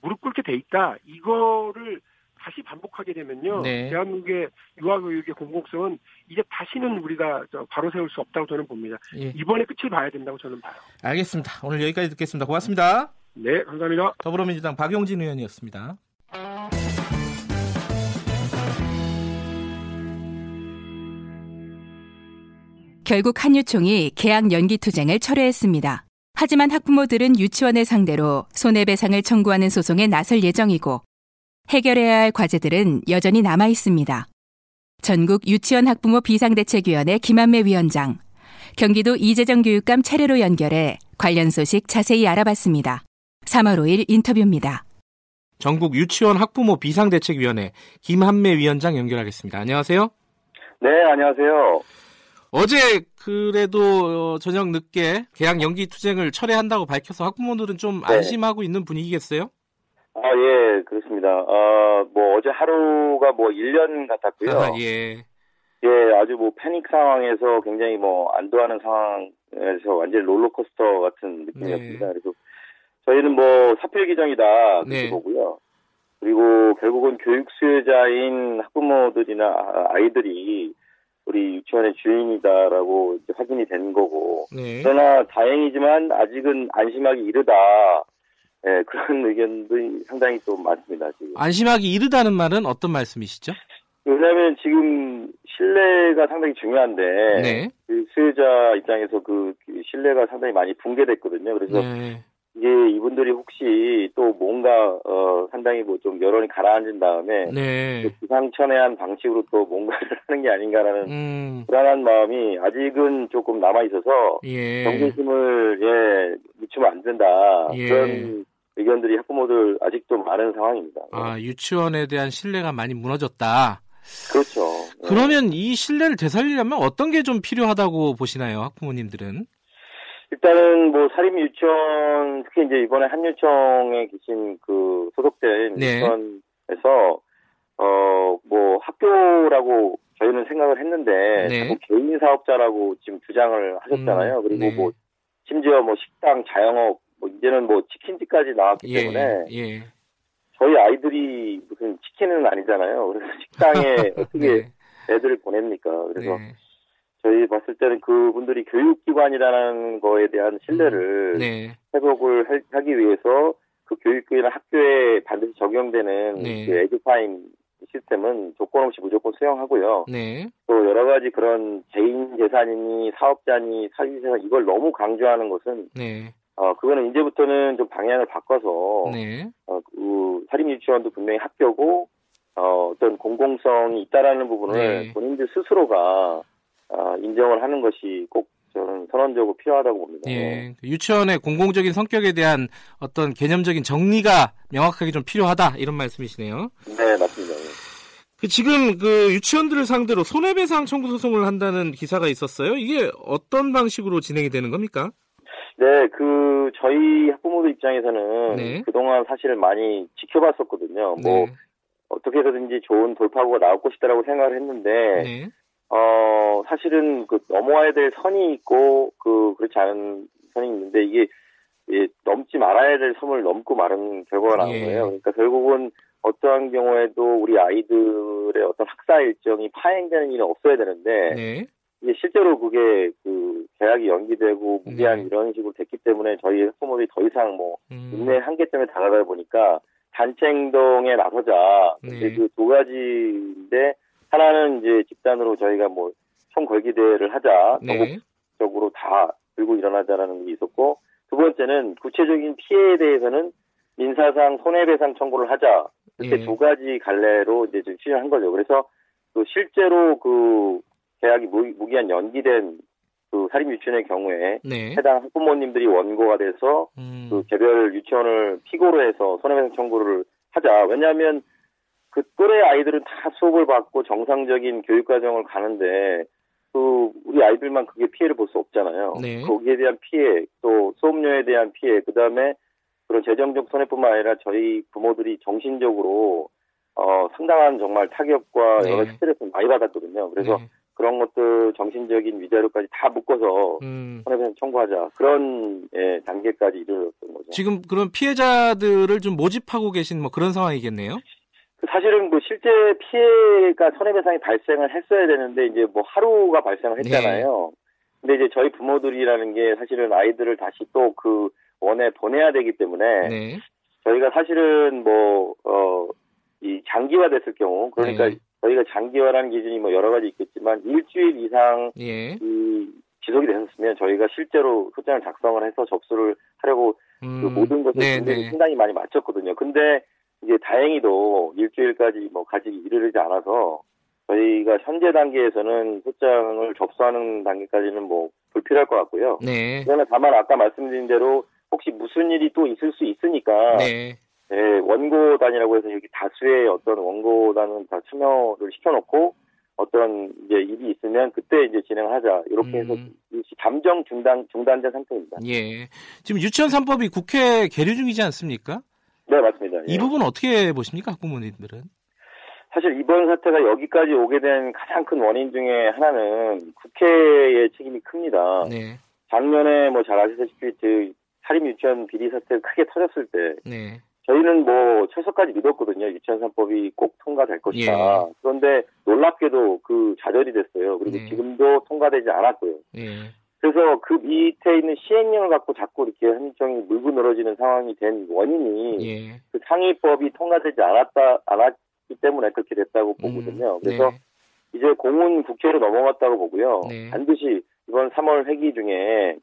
무릎 꿇게 돼 있다. 이거를 다시 반복하게 되면요. 네. 대한민국의 유아교육의 공공성은 이제 다시는 우리가 저 바로 세울 수 없다고 저는 봅니다. 예. 이번에 끝을 봐야 된다고 저는 봐요. 알겠습니다. 오늘 여기까지 듣겠습니다. 고맙습니다. 네, 감사합니다. 더불어민주당 박용진 의원이었습니다. 결국 한유총이 계약 연기 투쟁을 철회했습니다. 하지만 학부모들은 유치원을 상대로 손해배상을 청구하는 소송에 나설 예정이고 해결해야 할 과제들은 여전히 남아 있습니다. 전국 유치원 학부모 비상대책위원회 김한매 위원장, 경기도 이재정 교육감 차례로 연결해 관련 소식 자세히 알아봤습니다. 3월 5일 인터뷰입니다. 전국 유치원 학부모 비상대책위원회 김한매 위원장 연결하겠습니다. 안녕하세요. 네, 안녕하세요. 어제 그래도 어, 저녁 늦게 계약 연기 투쟁을 철회한다고 밝혀서 학부모들은 좀 네. 안심하고 있는 분위기겠어요? 아, 아, 예, 그렇습니다. 어, 뭐, 어제 하루가 뭐, 1년 같았고요. 아, 예. 예, 아주 뭐, 패닉 상황에서 굉장히 뭐, 안도하는 상황에서 완전히 롤러코스터 같은 느낌이었습니다. 네. 그래서 저희는 뭐, 사필 기정이다. 그렇게 네. 보고요. 그리고 결국은 교육 수혜자인 학부모들이나 아- 아이들이 우리 유치원의 주인이다라고 확인이 된 거고. 네. 그러나 다행이지만 아직은 안심하기 이르다. 예, 그런 의견도 상당히 또 많습니다, 지금. 안심하기 이르다는 말은 어떤 말씀이시죠? 왜냐하면 지금 신뢰가 상당히 중요한데 네. 그 수혜자 입장에서 그, 그 신뢰가 상당히 많이 붕괴됐거든요. 그래서 네. 이게 이분들이 혹시 또 뭔가 어 상당히 뭐 좀 여론이 가라앉은 다음에 네. 그 기상천외한 방식으로 또 뭔가를 하는 게 아닌가라는 음. 불안한 마음이 아직은 조금 남아 있어서 예. 경계심을 예 늦추면 안 된다 예. 그런 의견들이 학부모들 아직도 많은 상황입니다. 아, 유치원에 대한 신뢰가 많이 무너졌다. 그렇죠. 예. 그러면 이 신뢰를 되살리려면 어떤 게 좀 필요하다고 보시나요, 학부모님들은? 일단은 뭐 사립 유치원 특히 이제 이번에 한유청에 계신 그 소속된 네. 유치원에서 어 뭐 학교라고 저희는 생각을 했는데 네. 자꾸 개인 사업자라고 지금 주장을 하셨잖아요. 음, 그리고 네. 뭐 심지어 뭐 식당, 자영업 뭐 이제는 뭐 치킨집까지 나왔기 예. 때문에 예. 저희 아이들이 무슨 치킨은 아니잖아요. 그래서 식당에 어떻게 네. 애들을 보냅니까? 그래서 네. 저희 봤을 때는 그분들이 교육기관이라는 거에 대한 신뢰를 네. 회복을 할- 하기 위해서 그 교육기관 학교에 반드시 적용되는 네. 그 에듀파인 시스템은 조건 없이 무조건 수용하고요. 네. 또 여러 가지 그런 개인 재산이니 사업자니 사유재산 이걸 너무 강조하는 것은 네. 어 그거는 이제부터는 좀 방향을 바꿔서 네. 어, 그 사립 유치원도 분명히 학교고 어, 어떤 공공성이 있다라는 부분을 네. 본인들 스스로가 어, 인정을 하는 것이 꼭 저는 선언적으로 필요하다고 봅니다. 예. 그 유치원의 공공적인 성격에 대한 어떤 개념적인 정리가 명확하게 좀 필요하다 이런 말씀이시네요. 네, 맞습니다. 예. 그 지금 그 유치원들을 상대로 손해배상 청구 소송을 한다는 기사가 있었어요. 이게 어떤 방식으로 진행이 되는 겁니까? 네, 그 저희 학부모들 입장에서는 네. 그동안 사실 많이 지켜봤었거든요. 뭐 네. 어떻게 해서든지 좋은 돌파구가 나올 것이다라고 생각을 했는데 네. 어 사실은 그 넘어와야 될 선이 있고 그 그렇지 않은 선이 있는데 이게 예, 넘지 말아야 될 선을 넘고 마른 결과가 나온 예. 거예요. 그러니까 결국은 어떠한 경우에도 우리 아이들의 어떤 학사 일정이 파행되는 일은 없어야 되는데 네. 이게 실제로 그게 그 계약이 연기되고 무기한 네. 이런 식으로 됐기 때문에 저희 학부모들이 더 이상 뭐 음. 인내 한계점에 다가가다 보니까 단체 행동에 나서자. 네. 그 두 가지인데 하나는 이제 집단으로 저희가 뭐 총궐기대회를 하자. 네. 전국적으로 다 들고 일어나자라는 게 있었고 두 번째는 구체적인 피해에 대해서는 민사상 손해배상 청구를 하자. 이렇게 예. 두 가지 갈래로 이제 좀 추진한 거죠. 그래서 그 실제로 그 계약이 무, 무기한 연기된 그 사립 유치원의 경우에 네. 해당 학부모님들이 원고가 돼서 음. 그 개별 유치원을 피고로 해서 손해배상 청구를 하자. 왜냐하면 그 또래 아이들은 다 수업을 받고 정상적인 교육 과정을 가는데 그 우리 아이들만 그게 피해를 볼 수 없잖아요. 네. 거기에 대한 피해, 또 수업료에 대한 피해, 그 다음에 그런 재정적 손해뿐만 아니라 저희 부모들이 정신적으로 어 상당한 정말 타격과 네. 여러 스트레스를 많이 받았거든요. 그래서 네. 그런 것들 정신적인 위자료까지 다 묶어서 음. 손해배상 청구하자 그런 예, 단계까지 이르렀던 거죠. 지금 그런 피해자들을 좀 모집하고 계신 뭐 그런 상황이겠네요. 그 사실은 뭐 실제 피해가 손해배상이 발생을 했어야 되는데 이제 뭐 하루가 발생을 했잖아요. 근데 이제 저희 부모들이라는 게 사실은 아이들을 다시 또 그 원에 보내야 되기 때문에 네. 저희가 사실은 뭐 어 이 장기화됐을 경우 그러니까 네. 저희가 장기화라는 기준이 뭐 여러 가지 있겠지만 일주일 이상 예. 이 지속이 되셨으면 저희가 실제로 소장을 작성을 해서 접수를 하려고 음. 그 모든 것을 네, 굉장히 네. 상당히 많이 맞췄거든요. 근데 이제 다행히도 일주일까지 뭐 가지기 이르지 않아서 저희가 현재 단계에서는 소장을 접수하는 단계까지는 뭐 불필요할 것 같고요. 네. 그러나 다만 아까 말씀드린 대로 혹시 무슨 일이 또 있을 수 있으니까 네. 예, 원고단이라고 해서 여기 다수의 어떤 원고단은 다 참여를 시켜놓고 어떤 이제 일이 있으면 그때 이제 진행하자 이렇게 해서 음. 잠정 중단 중단된 상태입니다. 예. 지금 유치원 3법이 국회 계류 중이지 않습니까? 네 맞습니다. 예. 이 부분 어떻게 보십니까, 학부모님들은? 사실 이번 사태가 여기까지 오게 된 가장 큰 원인 중에 하나는 국회의 책임이 큽니다. 네, 작년에 뭐 잘 아시다시피 그 사립 유치원 비리 사태가 크게 터졌을 때 네, 저희는 뭐 철석까지 믿었거든요. 유치원 3법이 꼭 통과될 것이다. 예. 그런데 놀랍게도 그 좌절이 됐어요. 그리고 네. 지금도 통과되지 않았고요. 예, 그래서 그 밑에 있는 시행령을 갖고 자꾸 이렇게 한유총이 물고 늘어지는 상황이 된 원인이 예. 그 상위법이 통과되지 않았다 않았기 때문에 그렇게 됐다고 보거든요. 음, 그래서 네. 이제 공은 국회로 넘어갔다고 보고요. 네. 반드시 이번 3월 회기 중에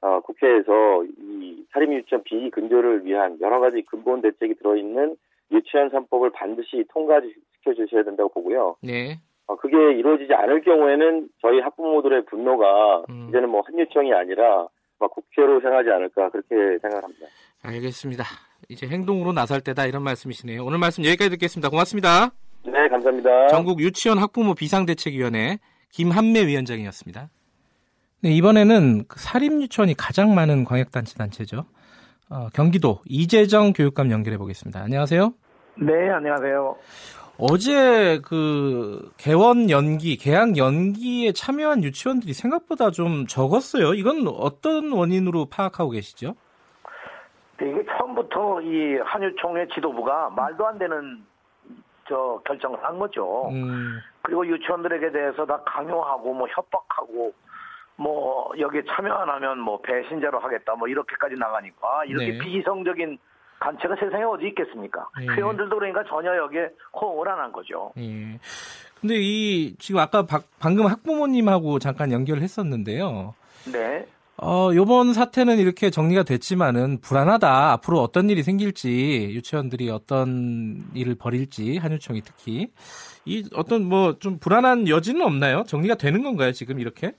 어, 국회에서 이 사립 유치원 비리 근절을 위한 여러 가지 근본 대책이 들어있는 유치원 3법을 반드시 통과시켜 주셔야 된다고 보고요. 네. 어, 그게 이루어지지 않을 경우에는 저희 학부모들의 분노가 음. 이제는 뭐 한유총이 아니라 막 국회로 향하지 않을까 그렇게 생각합니다. 알겠습니다. 이제 행동으로 나설 때다 이런 말씀이시네요. 오늘 말씀 여기까지 듣겠습니다. 고맙습니다. 네, 감사합니다. 전국 유치원 학부모 비상대책위원회 김한매 위원장이었습니다. 네, 이번에는 그 사립유치원이 가장 많은 광역단체 단체죠. 어, 경기도 이재정 교육감 연결해 보겠습니다. 안녕하세요. 네, 안녕하세요. 어제 그 개원 연기, 개학 연기에 참여한 유치원들이 생각보다 좀 적었어요. 이건 어떤 원인으로 파악하고 계시죠? 네, 이게 처음부터 이 한유총회 지도부가 말도 안 되는 저 결정을 한 거죠. 음, 그리고 유치원들에게 대해서 다 강요하고 뭐 협박하고 뭐 여기에 참여 안 하면 뭐 배신자로 하겠다 뭐 이렇게까지 나가니까 이렇게 네. 비이성적인 단체가 세상에 어디 있겠습니까? 네. 회원들도 그러니까 전혀 여기에 호응을 안 한 거죠. 예. 근데 이 지금 아까 박- 방금 학부모님하고 잠깐 연결을 했었는데요. 네. 어, 요번 사태는 이렇게 정리가 됐지만은 불안하다. 앞으로 어떤 일이 생길지, 유치원들이 어떤 일을 벌일지, 한유총이 특히. 이 어떤 뭐 좀 불안한 여지는 없나요? 정리가 되는 건가요, 지금 이렇게?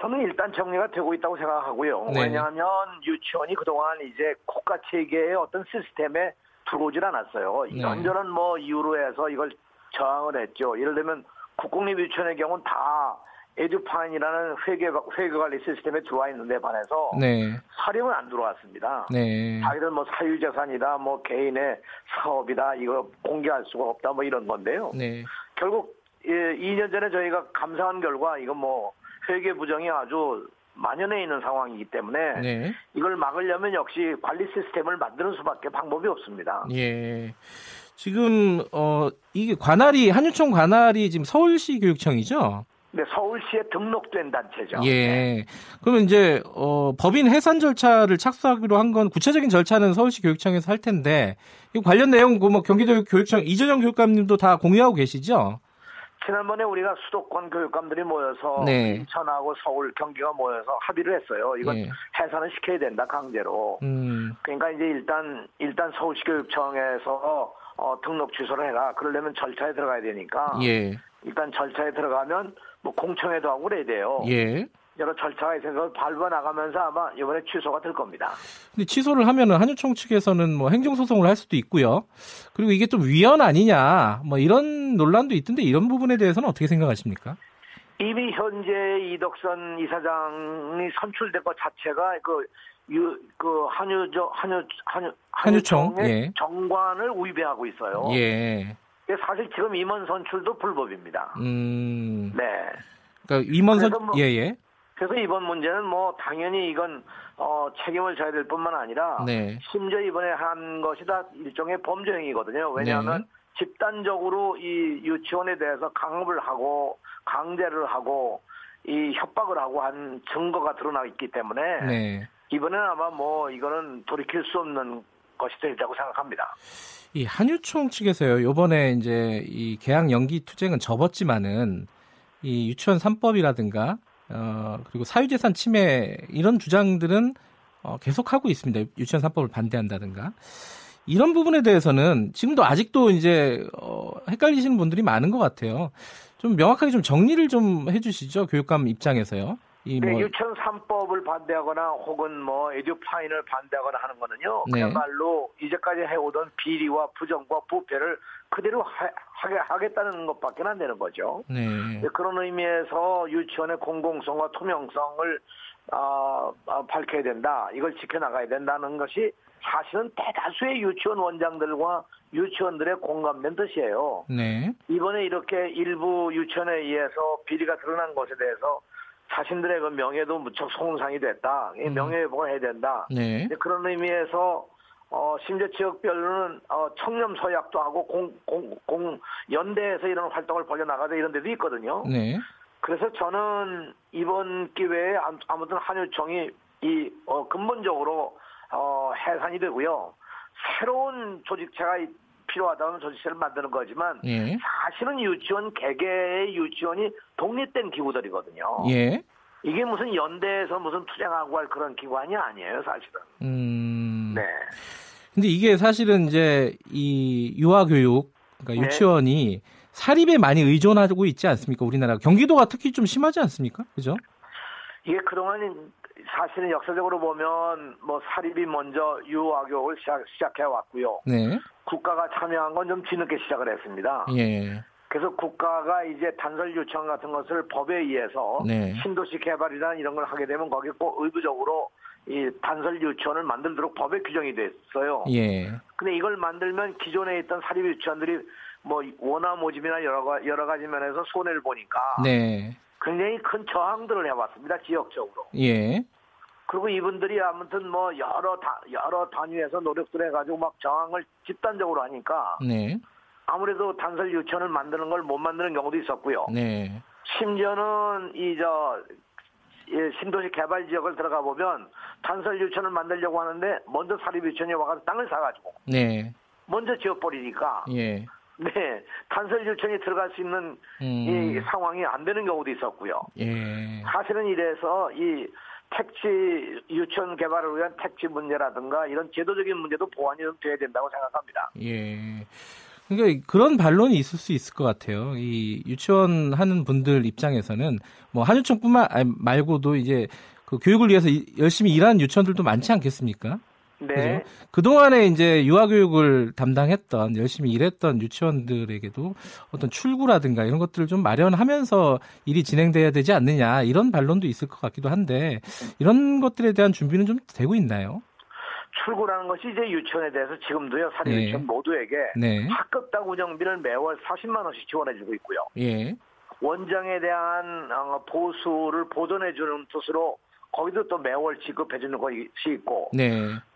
저는 일단 정리가 되고 있다고 생각하고요. 네. 왜냐하면 유치원이 그동안 이제 국가 체계의 어떤 시스템에 들어오질 않았어요. 네. 이런저런 뭐 이유로 해서 이걸 저항을 했죠. 예를 들면 국공립 유치원의 경우는 다 에듀파인이라는 회계 회계 관리 시스템에 들어와 있는데 반해서 네. 사령은 안 들어왔습니다. 네. 자기들 뭐 사유재산이다, 뭐 개인의 사업이다, 이거 공개할 수가 없다, 뭐 이런 건데요. 네. 결국 예, 2년 전에 저희가 감사한 결과 이거 뭐 회계 부정이 아주 만연해 있는 상황이기 때문에 네. 이걸 막으려면 역시 관리 시스템을 만드는 수밖에 방법이 없습니다. 예. 지금 어 이게 관할이 한유총 관할이 지금 서울시 교육청이죠? 근데 서울시에 등록된 단체죠. 네. 예. 그러면 이제 어 법인 해산 절차를 착수하기로 한 건 구체적인 절차는 서울시 교육청에서 할 텐데 이 관련 내용 그뭐 경기도 교육청 이재정 교육감님도 다 공유하고 계시죠? 지난번에 우리가 수도권 교육감들이 모여서 네. 인천하고 서울, 경기가 모여서 합의를 했어요. 이건 예. 해산을 시켜야 된다 강제로. 음. 그러니까 이제 일단 일단 서울시 교육청에서 어, 등록 취소를 해라. 그러려면 절차에 들어가야 되니까 예. 일단 절차에 들어가면 뭐 공청회도 하고 그래야 돼요. 예. 여러 절차가 있어서 밟아 나가면서 아마 이번에 취소가 될 겁니다. 근데 취소를 하면은 한유총 측에서는 뭐 행정소송을 할 수도 있고요. 그리고 이게 좀 위헌 아니냐, 뭐 이런 논란도 있던데 이런 부분에 대해서는 어떻게 생각하십니까? 이미 현재 이덕선 이사장이 선출된 것 자체가 그, 유, 그 한유저 한유 한유 한유총, 한유총의 예. 정관을 위배하고 있어요. 예. 사실 지금 임원 선출도 불법입니다. 음. 네. 그러니까 임원선 그래서 뭐- 예, 예. 그래서 이번 문제는 뭐 당연히 이건 어, 책임을 져야 될 뿐만 아니라 네. 심지어 이번에 한 것이 다 일종의 범죄 행위거든요. 왜냐하면 네. 집단적으로 이 유치원에 대해서 강압을 하고 강제를 하고 이 협박을 하고 한 증거가 드러나 있기 때문에 네. 이번에는 아마 뭐 이거는 돌이킬 수 없는 것이 되리라고 생각합니다. 이 한유총 측에서요. 요번에 이제 이 계약 연기 투쟁은 접었지만은 이 유치원 3법이라든가 어 그리고 사유재산 침해 이런 주장들은 어 계속하고 있습니다. 유치원 3법을 반대한다든가. 이런 부분에 대해서는 지금도 아직도 이제 어 헷갈리시는 분들이 많은 것 같아요. 좀 명확하게 좀 정리를 좀 해주시죠. 교육감 입장에서요. 이 네, 뭐 유치원 3법을 반대하거나 혹은 뭐 에듀파인을 반대하거나 하는 거는요. 네. 그야말로 이제까지 해오던 비리와 부정과 부패를 그대로 하, 하게 하겠다는 것밖에 안 되는 거죠. 네. 네, 그런 의미에서 유치원의 공공성과 투명성을 아, 아, 밝혀야 된다. 이걸 지켜나가야 된다는 것이 사실은 대다수의 유치원 원장들과 유치원들의 공감된 뜻이에요. 네. 이번에 이렇게 일부 유치원에 의해서 비리가 드러난 것에 대해서 자신들의 그 명예도 무척 손상이 됐다. 이 음. 명예회복을 해야 된다. 네. 그런 의미에서 어, 심지어 지역별로는 어, 청렴 서약도 하고 공, 공, 공 연대에서 이런 활동을 벌여나가자 이런 데도 있거든요. 네. 그래서 저는 이번 기회에 암- 아무튼 한유총이 이 어, 근본적으로 어, 해산이 되고요. 새로운 조직체가 이- 필요하다면 조직체를 만드는 거지만 예. 사실은 유치원 개개의 유치원이 독립된 기구들이거든요. 예. 이게 무슨 연대에서 무슨 투쟁하고 할 그런 기관이 아니에요, 사실은. 음. 네. 근데 이게 사실은 이제 이 유아 교육 그러니까 네. 유치원이 사립에 많이 의존하고 있지 않습니까? 우리나라 경기도가 특히 좀 심하지 않습니까? 그죠? 이게 그동안 사실은 역사적으로 보면 뭐 사립이 먼저 유아교육을 시작, 시작 해 왔고요. 네. 국가가 참여한 건 좀 뒤늦게 시작을 했습니다. 예. 그래서 국가가 이제 단설 유치원 같은 것을 법에 의해서 네. 신도시 개발이나 이런 걸 하게 되면 거기에 꼭 의무적으로 이 단설 유치원을 만들도록 법에 규정이 됐어요. 예. 근데 이걸 만들면 기존에 있던 사립 유치원들이 뭐 원화 모집이나 여러, 가- 여러 가지 면에서 손해를 보니까 네. 굉장히 큰 저항들을 해왔습니다 지역적으로. 예. 그리고 이분들이 아무튼 뭐 여러 다, 여러 단위에서 노력들 해가지고 막 저항을 집단적으로 하니까 네. 아무래도 단설 유치원을 만드는 걸 못 만드는 경우도 있었고요. 네. 심지어는 이 저 신도시 개발 지역을 들어가 보면 단설 유치원을 만들려고 하는데 먼저 사립 유치원이 와서 땅을 사가지고 네. 먼저 지어버리니까 예. 네 단설 유치원이 들어갈 수 있는 이 음. 상황이 안 되는 경우도 있었고요. 예. 사실은 이래서 이 택지 유치원 개발을 위한 택지 문제라든가 이런 제도적인 문제도 보완이 좀 돼야 된다고 생각합니다. 예. 그러니까 그런 반론이 있을 수 있을 것 같아요. 이 유치원 하는 분들 입장에서는 뭐 한유총뿐만 말고도 이제 그 교육을 위해서 이- 열심히 일하는 유치원들도 많지 않겠습니까? 네. 그죠? 그동안에 이제 유아교육을 담당했던, 열심히 일했던 유치원들에게도 어떤 출구라든가 이런 것들을 좀 마련하면서 일이 진행돼야 되지 않느냐, 이런 반론도 있을 것 같기도 한데, 이런 것들에 대한 준비는 좀 되고 있나요? 출구라는 것이 이제 유치원에 대해서 지금도요 사립 네. 유치원 모두에게 네. 학급당 운영비를 매월 40만 원씩 지원해주고 있고요. 예. 원장에 대한 어, 보수를 보존해주는 뜻으로 거기도 또 매월 지급해주는 것이 있고 네.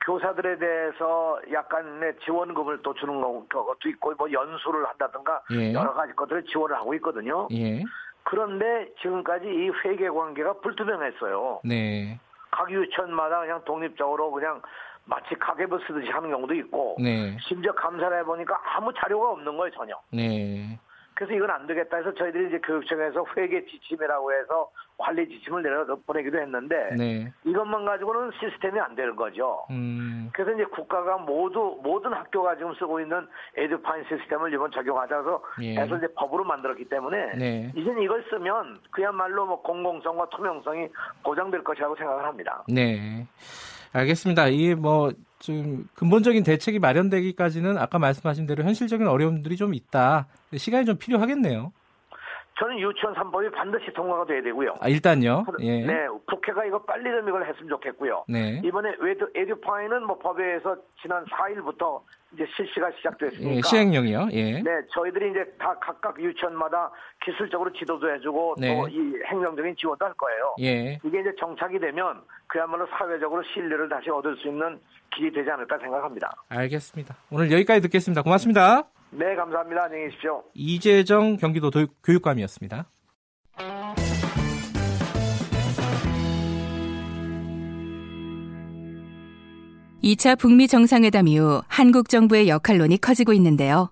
교사들에 대해서 약간의 지원금을 또 주는 거- 것도 있고 뭐 연수를 한다든가 예. 여러 가지 것들을 지원을 하고 있거든요. 예. 그런데 지금까지 이 회계 관계가 불투명했어요. 네. 각 유치원마다 그냥 독립적으로 그냥 마치 가계부 쓰듯이 하는 경우도 있고 네. 심지어 감사를 해보니까 아무 자료가 없는 거예요 전혀. 네. 그래서 이건 안 되겠다 해서 저희들이 이제 교육청에서 회계 지침이라고 해서 관리 지침을 내려 보내기도 했는데 네. 이것만 가지고는 시스템이 안 되는 거죠. 음. 그래서 이제 국가가 모두 모든 학교가 지금 쓰고 있는 에듀파인 시스템을 이번 적용하자서 예. 해서 이제 법으로 만들었기 때문에 네. 이젠 이걸 쓰면 그야말로 뭐 공공성과 투명성이 보장될 것이라고 생각을 합니다. 네. 알겠습니다. 이게 뭐, 좀, 근본적인 대책이 마련되기까지는 아까 말씀하신 대로 현실적인 어려움들이 좀 있다. 시간이 좀 필요하겠네요. 저는 유치원 3법이 반드시 통과가 돼야 되고요. 아, 일단요. 예. 네, 국회가 이거 빨리 좀 이걸 했으면 좋겠고요. 네. 이번에 에듀, 에듀파이는 뭐 법에 의해서 지난 4일부터 이제 실시가 시작됐으니까. 예, 시행령이요. 예. 네, 저희들이 이제 다 각각 유치원마다 기술적으로 지도도 해주고 네. 또이 행정적인 지원도 할 거예요. 예. 이게 이제 정착이 되면 그야말로 사회적으로 신뢰를 다시 얻을 수 있는 길이 되지 않을까 생각합니다. 알겠습니다. 오늘 여기까지 듣겠습니다. 고맙습니다. 네, 감사합니다. 안녕히 계십시오. 이재정 경기도 도- 교육감이었습니다. 이 2차 북미 정상회담 이후 한국 정부의 역할론이 커지고 있는데요.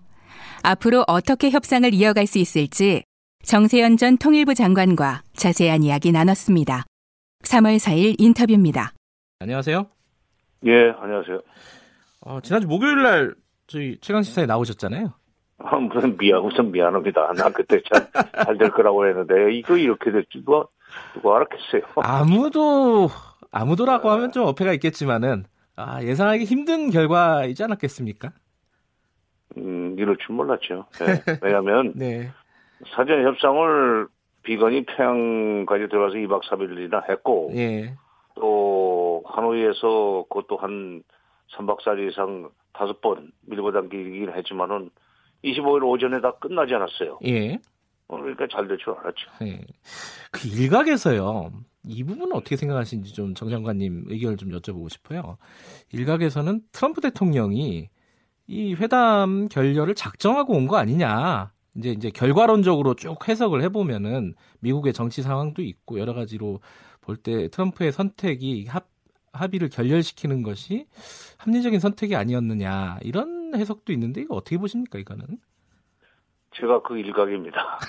앞으로 어떻게 협상을 이어갈 수 있을지 정세현 전 통일부 장관과 자세한 이야기 나눴습니다. 3월 4일 인터뷰입니다. 안녕하세요. 예, 안녕하세요. 어, 지난주 목요일 날 저희 최강 시사에 나오셨잖아요. 아, 무슨 미안, 우선 미안합니다. 나 그때 잘, 잘될 거라고 했는데, 이거 이렇게 될지 누가, 누가 알았겠어요. 아무도 아무도라고 하면 좀 어폐가 있겠지만은 아, 예상하기 힘든 결과이지 않았겠습니까? 음, 이럴 줄 몰랐죠. 예. 왜냐면, 네. 사전 협상을 비건이 평양까지 들어가서 2박 3일이나 했고, 예. 또, 하노이에서 그것도 한 3박 4일 이상 다섯 번 밀고 당기긴 했지만은 25일 오전에 다 끝나지 않았어요. 예. 어, 그러니까 잘 될 줄 알았죠. 예. 그 일각에서요. 이 부분은 어떻게 생각하시는지 좀 정 장관님 의견을 좀 여쭤보고 싶어요. 일각에서는 트럼프 대통령이 이 회담 결렬을 작정하고 온 거 아니냐. 이제 이제 결과론적으로 쭉 해석을 해보면은 미국의 정치 상황도 있고 여러 가지로 볼 때 트럼프의 선택이 합, 합의를 결렬시키는 것이 합리적인 선택이 아니었느냐 이런 해석도 있는데 이거 어떻게 보십니까 이거는? 제가 그 일각입니다.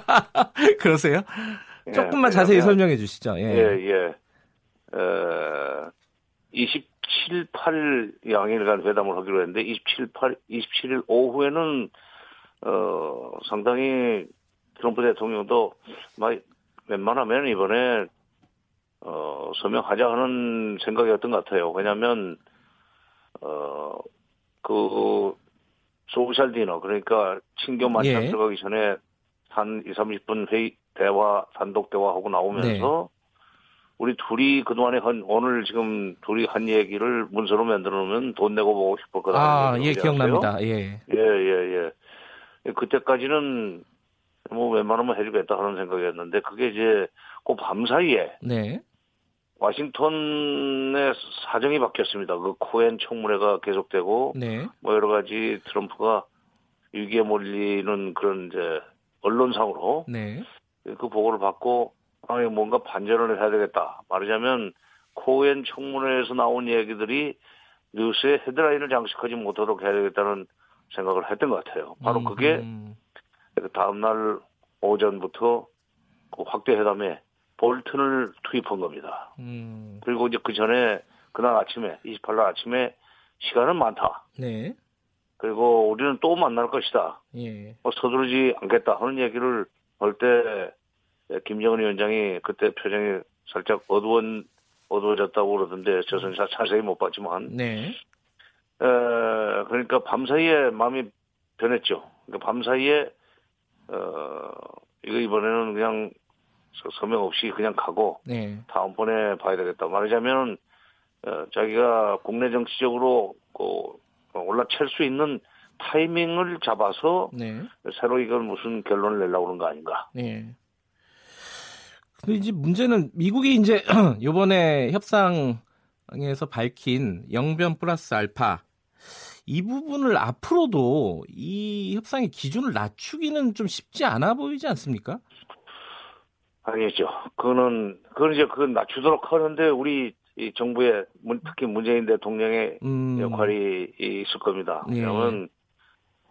그러세요? 예, 조금만 자세히 설명해 주시죠. 예, 예. 예. 어, 27, 8일 양일간 회담을 하기로 했는데 27, 8, 27일 오후에는 어, 상당히 트럼프 대통령도 막 웬만하면 이번에 어, 서명하자 하는 생각이었던 것 같아요. 왜냐하면 어, 그 소셜 디너 그러니까 친교 만찬 예. 들어가기 전에 한 2, 30분 회의 대화 단독 대화하고 나오면서 우리 둘이 그동안에 한 오늘 지금 둘이 한 얘기를 문서로 만들어 놓으면 돈 내고 보고 싶을 거다. 아, 예. 기억납니다. 예. 예, 예, 예. 그때까지는 뭐 웬만하면 해주겠다 하는 생각이었는데 그게 이제 그 밤 사이에 네. 와싱턴의 사정이 바뀌었습니다. 그 코엔 청문회가 계속되고 네. 뭐 여러 가지 트럼프가 위기에 몰리는 그런 이제 언론상으로 네. 그 보고를 받고 아 뭔가 반전을 해야 되겠다. 말하자면 코엔 청문회에서 나온 얘기들이 뉴스에 헤드라인을 장식하지 못하도록 해야 되겠다는 생각을 했던 것 같아요. 바로 그게 음, 그 다음날 오전부터 그 확대 회담에 볼튼을 투입한 겁니다. 음, 그리고 이제 그 전에 그날 아침에 28일 아침에 시간은 많다. 네. 그리고 우리는 또 만날 것이다. 예. 뭐 서두르지 않겠다 하는 얘기를 할 때 김정은 위원장이 그때 표정이 살짝 어두워 어두워졌다고 그러던데 저는 자- 자세히 못 봤지만 네. 에, 그러니까 밤 사이에 마음이 변했죠. 그러니까 밤 사이에 어 이거 이번에는 그냥 서- 서명 없이 그냥 가고 네. 다음번에 봐야 되겠다. 말하자면 어, 자기가 국내 정치적으로 그 올라챌 수 있는 타이밍을 잡아서 네. 새로 이걸 무슨 결론을 내려고 그런 거 아닌가. 네. 근데 이제 문제는 미국이 이제 요번에 협상에서 밝힌 영변 플러스 알파 이 부분을 앞으로도 이 협상의 기준을 낮추기는 좀 쉽지 않아 보이지 않습니까? 아니죠. 그거는, 그건 이제 그건 낮추도록 하는데 우리 이 정부의 문- 특히 문재인 대통령의 음, 역할이 있을 겁니다. 예. 왜냐하면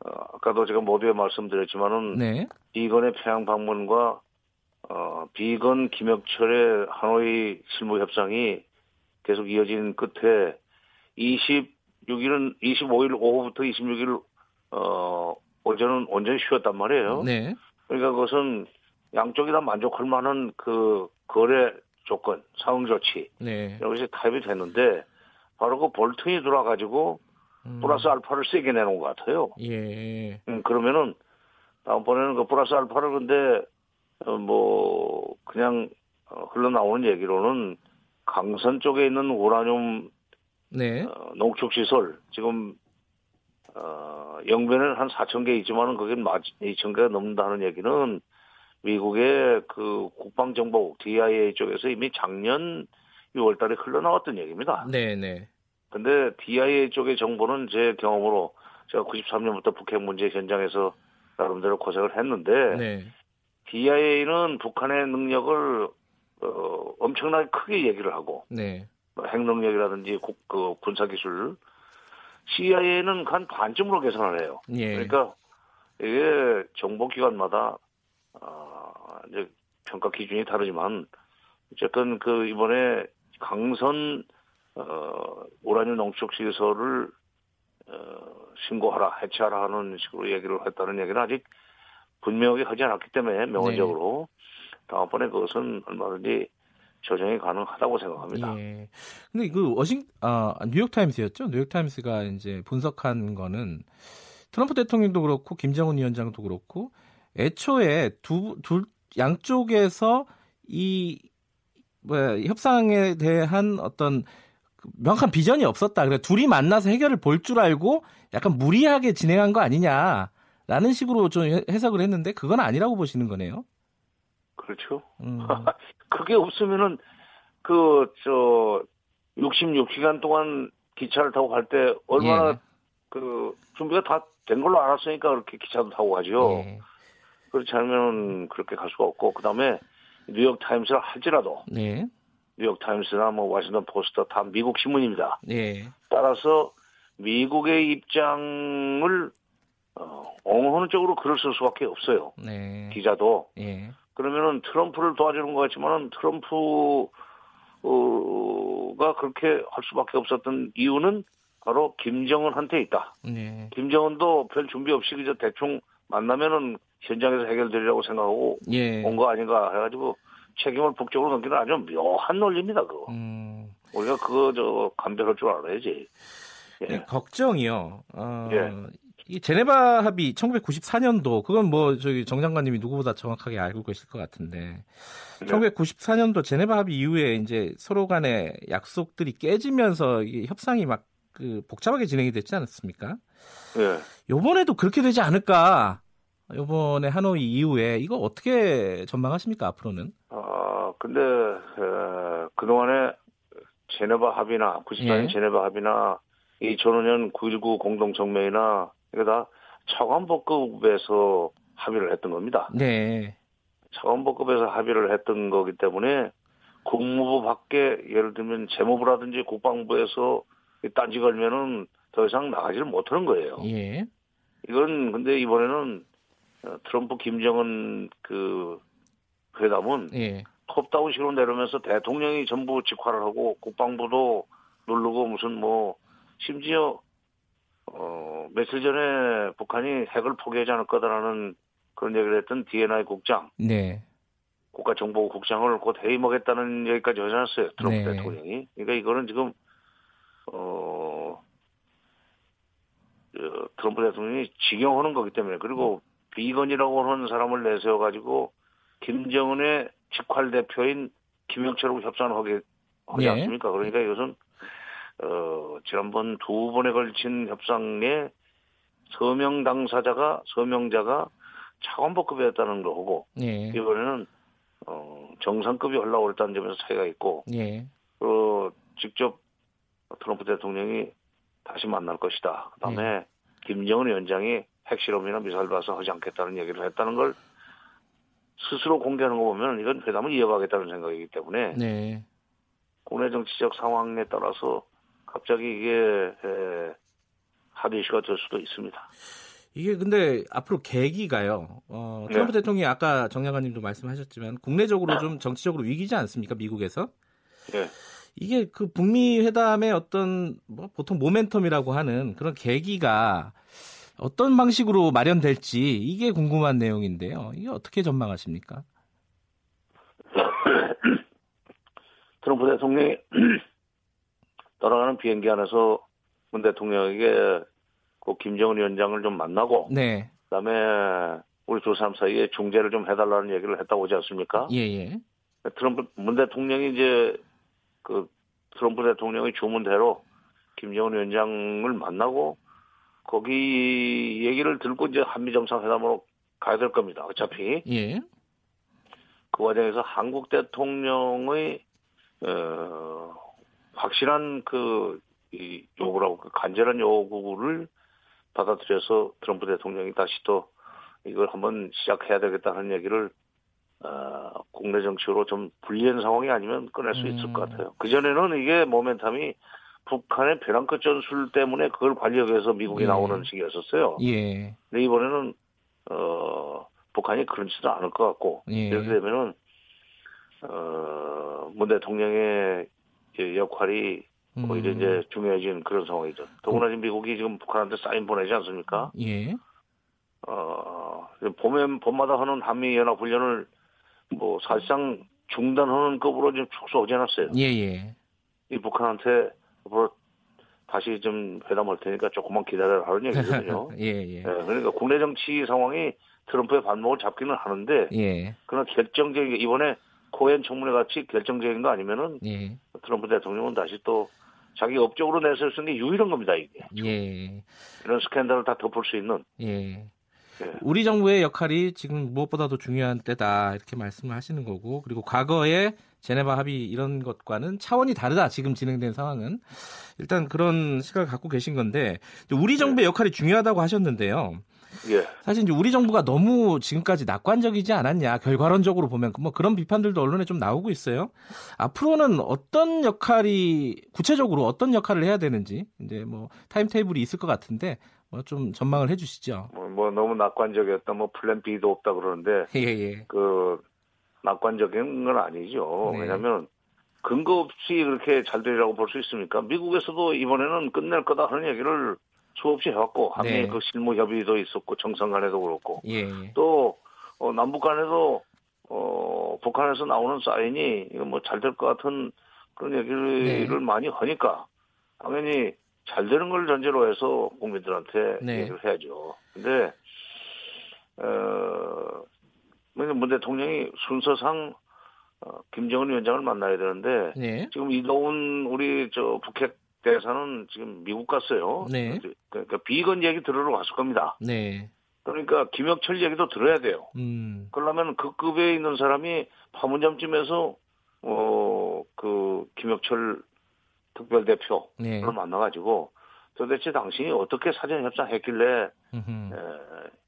어, 아까도 제가 모두에 말씀드렸지만은 네. 비건의 평양 방문과 어, 비건 김혁철의 하노이 실무 협상이 계속 이어진 끝에 26일은 25일 오후부터 26일 어, 오전은 온전히 쉬었단 말이에요. 네. 그러니까 그것은 양쪽이 다 만족할 만한 그 거래 조건, 상응 조치 네. 여기서 타협이 됐는데 바로 그 볼튼이 들어와가지고 음, 플러스 알파를 세게 내놓은 것 같아요. 예. 음, 그러면은 다음번에는 그 플러스 알파를 근데 어, 뭐 그냥 어, 흘러나오는 얘기로는 강선 쪽에 있는 우라늄 네. 어, 농축 시설 지금 어, 영변에는 한 4천 개 있지만은 그게 2천 개가 넘는다는 얘기는 미국의 그 국방정보국 DIA 쪽에서 이미 작년 6월달에 흘러나왔던 얘기입니다. 네, 네. 근데 DIA 쪽의 정보는 제 경험으로 제가 93년부터 북핵 문제 현장에서 나름대로 고생을 했는데 네. DIA는 북한의 능력을 어, 엄청나게 크게 얘기를 하고 네. 뭐 핵능력이라든지 국, 그 군사기술 CIA는 한 반쯤으로 계산을 해요. 예. 그러니까 이게 정보기관마다 아, 이제 평가 기준이 다르지만 어쨌든 그 이번에 강선 어, 우라늄 농축 시설을 어, 신고하라, 해체하라 하는 식으로 얘기를 했다는 얘기는 아직 분명하게 하지 않았기 때문에 명언적으로 다음번에 그것은 얼마든지 조정이 가능하다고 생각합니다. 예. 근데 그 워싱 아 뉴욕 타임스였죠. 뉴욕 타임스가 이제 분석한 거는 트럼프 대통령도 그렇고 김정은 위원장도 그렇고 애초에 두 둘 양쪽에서 이 뭐야, 협상에 대한 어떤 그 명확한 비전이 없었다. 그래 둘이 만나서 해결을 볼 줄 알고 약간 무리하게 진행한 거 아니냐라는 식으로 좀 해석을 했는데 그건 아니라고 보시는 거네요. 그렇죠. 음. 그게 없으면은 그 저 66시간 동안 기차를 타고 갈 때 얼마나 예. 그 준비가 다 된 걸로 알았으니까 그렇게 기차도 타고 가죠. 예. 그렇지 않으면 그렇게 갈 수가 없고 그다음에 뉴욕 타임스를 할지라도 네. 뉴욕 타임스나 뭐 워싱턴 포스터 다 미국 신문입니다. 예. 따라서 미국의 입장을 어, 옹호하는 쪽으로 글을 쓸 수밖에 없어요. 네. 기자도 예. 그러면은 트럼프를 도와주는 것 같지만은 트럼프가 그렇게 할 수밖에 없었던 이유는 바로 김정은한테 있다. 네. 김정은도 별 준비 없이 그저 대충 만나면은 현장에서 해결되리라고 생각하고 예. 온거 아닌가 해가지고 책임을 북쪽으로 넘기는 아주 묘한 논리입니다. 그거 음. 우리가 그거 저 감별할 줄 알아야지. 예. 네, 걱정이요. 어, 예. 이 제네바 합의 1994년도 그건 뭐 저기 정 장관님이 누구보다 정확하게 알고 계실 것 같은데 네. 1994년도 제네바 합의 이후에 이제 서로 간의 약속들이 깨지면서 이게 협상이 막 그 복잡하게 진행이 됐지 않았습니까? 예. 요번에도 그렇게 되지 않을까? 요번에 하노이 이후에 이거 어떻게 전망하십니까 앞으로는? 아 근데 에, 그동안에 제네바 합의나 94년 예. 제네바 합의나 2005년 9.19 공동성명이나 이거 다 차관복급에서 합의를 했던 겁니다. 네. 차관복급에서 합의를 했던 거기 때문에 국무부 밖에 예를 들면 재무부라든지 국방부에서 이 딴지 걸면은 더 이상 나가지를 못하는 거예요. 예. 이건 근데 이번에는 어, 트럼프 김정은 그 회담은 예. 톱다운식으로 내려오면서 대통령이 전부 직화를 하고 국방부도 누르고 무슨 뭐 심지어 어 며칠 전에 북한이 핵을 포기하지 않을 거다라는 그런 얘기를 했던 DNI 국장 네. 국가정보국 국장을 곧 해임하겠다는 얘기까지 하지 않았어요 트럼프 네. 대통령이 그러니까 이거는 지금 어 어, 트럼프 대통령이 직영하는 거기 때문에 그리고 비건이라고 하는 사람을 내세워 가지고 김정은의 직활 대표인 김영철하고 협상을 하게 하지 예. 않습니까? 그러니까 이것은 어 지난번 두 번에 걸친 협상에 서명 당사자가 서명자가 차관복급이었다는 거고 예. 이번에는 어 정상급이 올라오고 그랬다는 점에서 차이가 있고 예. 그 직접 트럼프 대통령이 다시 만날 것이다. 그다음에 김정은 위원장이 핵실험이나 미사일 발사 하지 않겠다는 얘기를 했다는 걸 스스로 공개하는 거 보면 이건 회담을 이어가겠다는 생각이기 때문에 네. 국내 정치적 상황에 따라서 갑자기 이게 에, 합의 이슈가 될 수도 있습니다. 이게 근데 앞으로 계기가요. 어, 트럼프 네. 대통령이 아까 정 장관님도 말씀하셨지만 국내적으로 좀 정치적으로 위기지 않습니까? 미국에서 예. 이게 그 북미 회담의 어떤 뭐 보통 모멘텀이라고 하는 그런 계기가 어떤 방식으로 마련될지 이게 궁금한 내용인데요. 이게 어떻게 전망하십니까? 트럼프 대통령이 떠나가는 비행기 안에서 문 대통령에게 그 김정은 위원장을 좀 만나고 네. 그다음에 우리 두 사람 사이에 중재를 좀 해달라는 얘기를 했다고 하지 않습니까? 예, 예. 트럼프 문 대통령이 이제 그 트럼프 대통령의 주문대로 김정은 위원장을 만나고 거기 얘기를 들고 이제 한미 정상회담으로 가야 될 겁니다. 어차피 예. 그 과정에서 한국 대통령의 어, 확실한 그 이 요구라고 그 간절한 요구를 받아들여서 트럼프 대통령이 다시 또 이걸 한번 시작해야 되겠다는 얘기를 어, 국내 정치로 좀 불리한 상황이 아니면 꺼낼 수 있을 음. 것 같아요. 그 전에는 이게 모멘텀이 북한의 벼랑 끝 전술 때문에 그걸 관리하기 위해서 미국이 예. 나오는 식이었었어요. 예. 근데 이번에는 어 북한이 그렇지도 않을 것 같고 예. 이렇게 되면은 어문 대통령의 역할이 오히려 음. 이제 중요해진 그런 상황이죠. 더구나 지금 미국이 지금 북한한테 사인 보내지 않습니까? 예. 어 봄에 봄마다 하는 한미 연합 훈련을 뭐 사실상 중단하는 급으로 지금 축소하지 않았어요. 예, 예. 이 북한한테 앞으로 다시 좀 회담할 테니까 조금만 기다려라 하는 얘기거든요. 예, 예. 예, 그러니까 국내 정치 상황이 트럼프의 발목을 잡기는 하는데 예. 그러나 결정적인 게 이번에 코엔 청문회 같이 결정적인 거 아니면은 예. 트럼프 대통령은 다시 또 자기 업적으로 내세울 수 있는 게 유일한 겁니다, 이게. 예. 이런 스캔들을 다 덮을 수 있는. 예. 예. 우리 정부의 역할이 지금 무엇보다도 중요한 때다 이렇게 말씀을 하시는 거고 그리고 과거의 제네바 합의 이런 것과는 차원이 다르다 지금 진행된 상황은 일단 그런 시각을 갖고 계신 건데 우리 정부의 역할이 중요하다고 하셨는데요. 예. 사실 이제 우리 정부가 너무 지금까지 낙관적이지 않았냐 결과론적으로 보면 뭐 그런 비판들도 언론에 좀 나오고 있어요. 앞으로는 어떤 역할이 구체적으로 어떤 역할을 해야 되는지 이제 뭐 타임 테이블이 있을 것 같은데 뭐 좀 전망을 해주시죠. 뭐, 뭐 너무 낙관적이었다, 뭐 플랜 B도 없다 그러는데 예 예. 그 낙관적인 건 아니죠. 네. 왜냐하면 근거 없이 그렇게 잘 되리라고 볼 수 있습니까? 미국에서도 이번에는 끝낼 거다 하는 얘기를 수없이 해왔고 한미 네. 그 실무 협의도 있었고 정상 간에도 그렇고 예. 또 어, 남북 간에도 어, 북한에서 나오는 사인이 이거 뭐 잘 될 것 같은 그런 얘기를 네. 많이 하니까 당연히 잘 되는 걸 전제로 해서 국민들한테 네. 얘기를 해야죠. 근데 어, 문문 대통령이 순서상 어, 김정은 위원장을 만나야 되는데 네. 지금 이동훈 우리 저 북핵 대사는 지금 미국 갔어요. 네. 그러니까 비건 얘기 들으러 갔을 겁니다. 네. 그러니까 김혁철 얘기도 들어야 돼요. 음. 그러려면 그 급에 있는 사람이 파문점쯤에서 어 그 김혁철 특별대표를 네. 만나가지고 도대체 당신이 어떻게 사전 협상했길래 음흠. 에,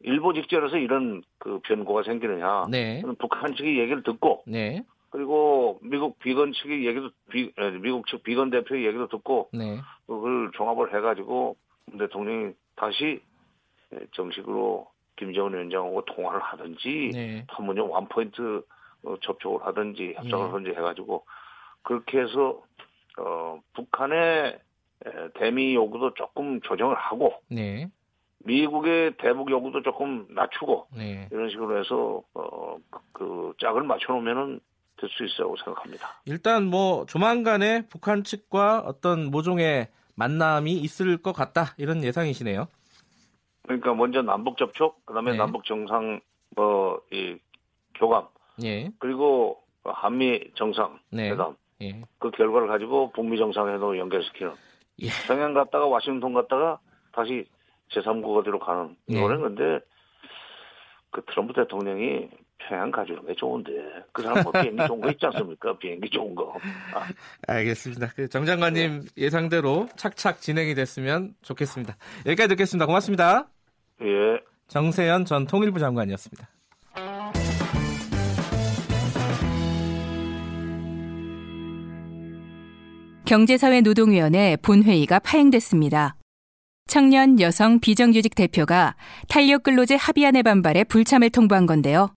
일보 직전에서 이런 그 변고가 생기느냐? 네. 북한 측의 얘기를 듣고 네. 그리고 미국 비건 측의 얘기도 비, 에, 미국 측 비건 대표의 얘기도 듣고 네. 그걸 종합을 해가지고 문 대통령이 다시 에, 정식으로 김정은 위원장하고 통화를 하든지 네. 판문점 원포인트 어, 접촉을 하든지 협상을 예. 하든지 해가지고 그렇게 해서 어, 북한의 에, 대미 요구도 조금 조정을 하고 네. 미국의 대북 요구도 조금 낮추고 네. 이런 식으로 해서 어, 그, 그 짝을 맞춰놓으면은 될 수 있다고 생각합니다. 일단 뭐 조만간에 북한 측과 어떤 모종의 만남이 있을 것 같다 이런 예상이시네요. 그러니까 먼저 남북 접촉, 그다음에 네. 남북 정상 뭐이 교감, 예. 그리고 한미 정상 네. 회담 예. 그 결과를 가지고 북미 정상회담 연결시키는 예. 평양 갔다가 와싱턴 갔다가 다시 제3국 어디로 가는 네. 이거는 근데 그 트럼프 대통령이 평양 가주는 게 좋은데 그 사람 뭐 비행기 좋은 거 있지 않습니까? 비행기 좋은 거. 아, 알겠습니다. 그정 장관님 예상대로 착착 진행이 됐으면 좋겠습니다. 여기까지 듣겠습니다. 고맙습니다. 예. 정세현 전 통일부 장관이었습니다. 경제사회노동위원회 본회의가 파행됐습니다. 청년 여성 비정규직 대표가 탄력 근로제 합의안에 반발해 불참을 통보한 건데요.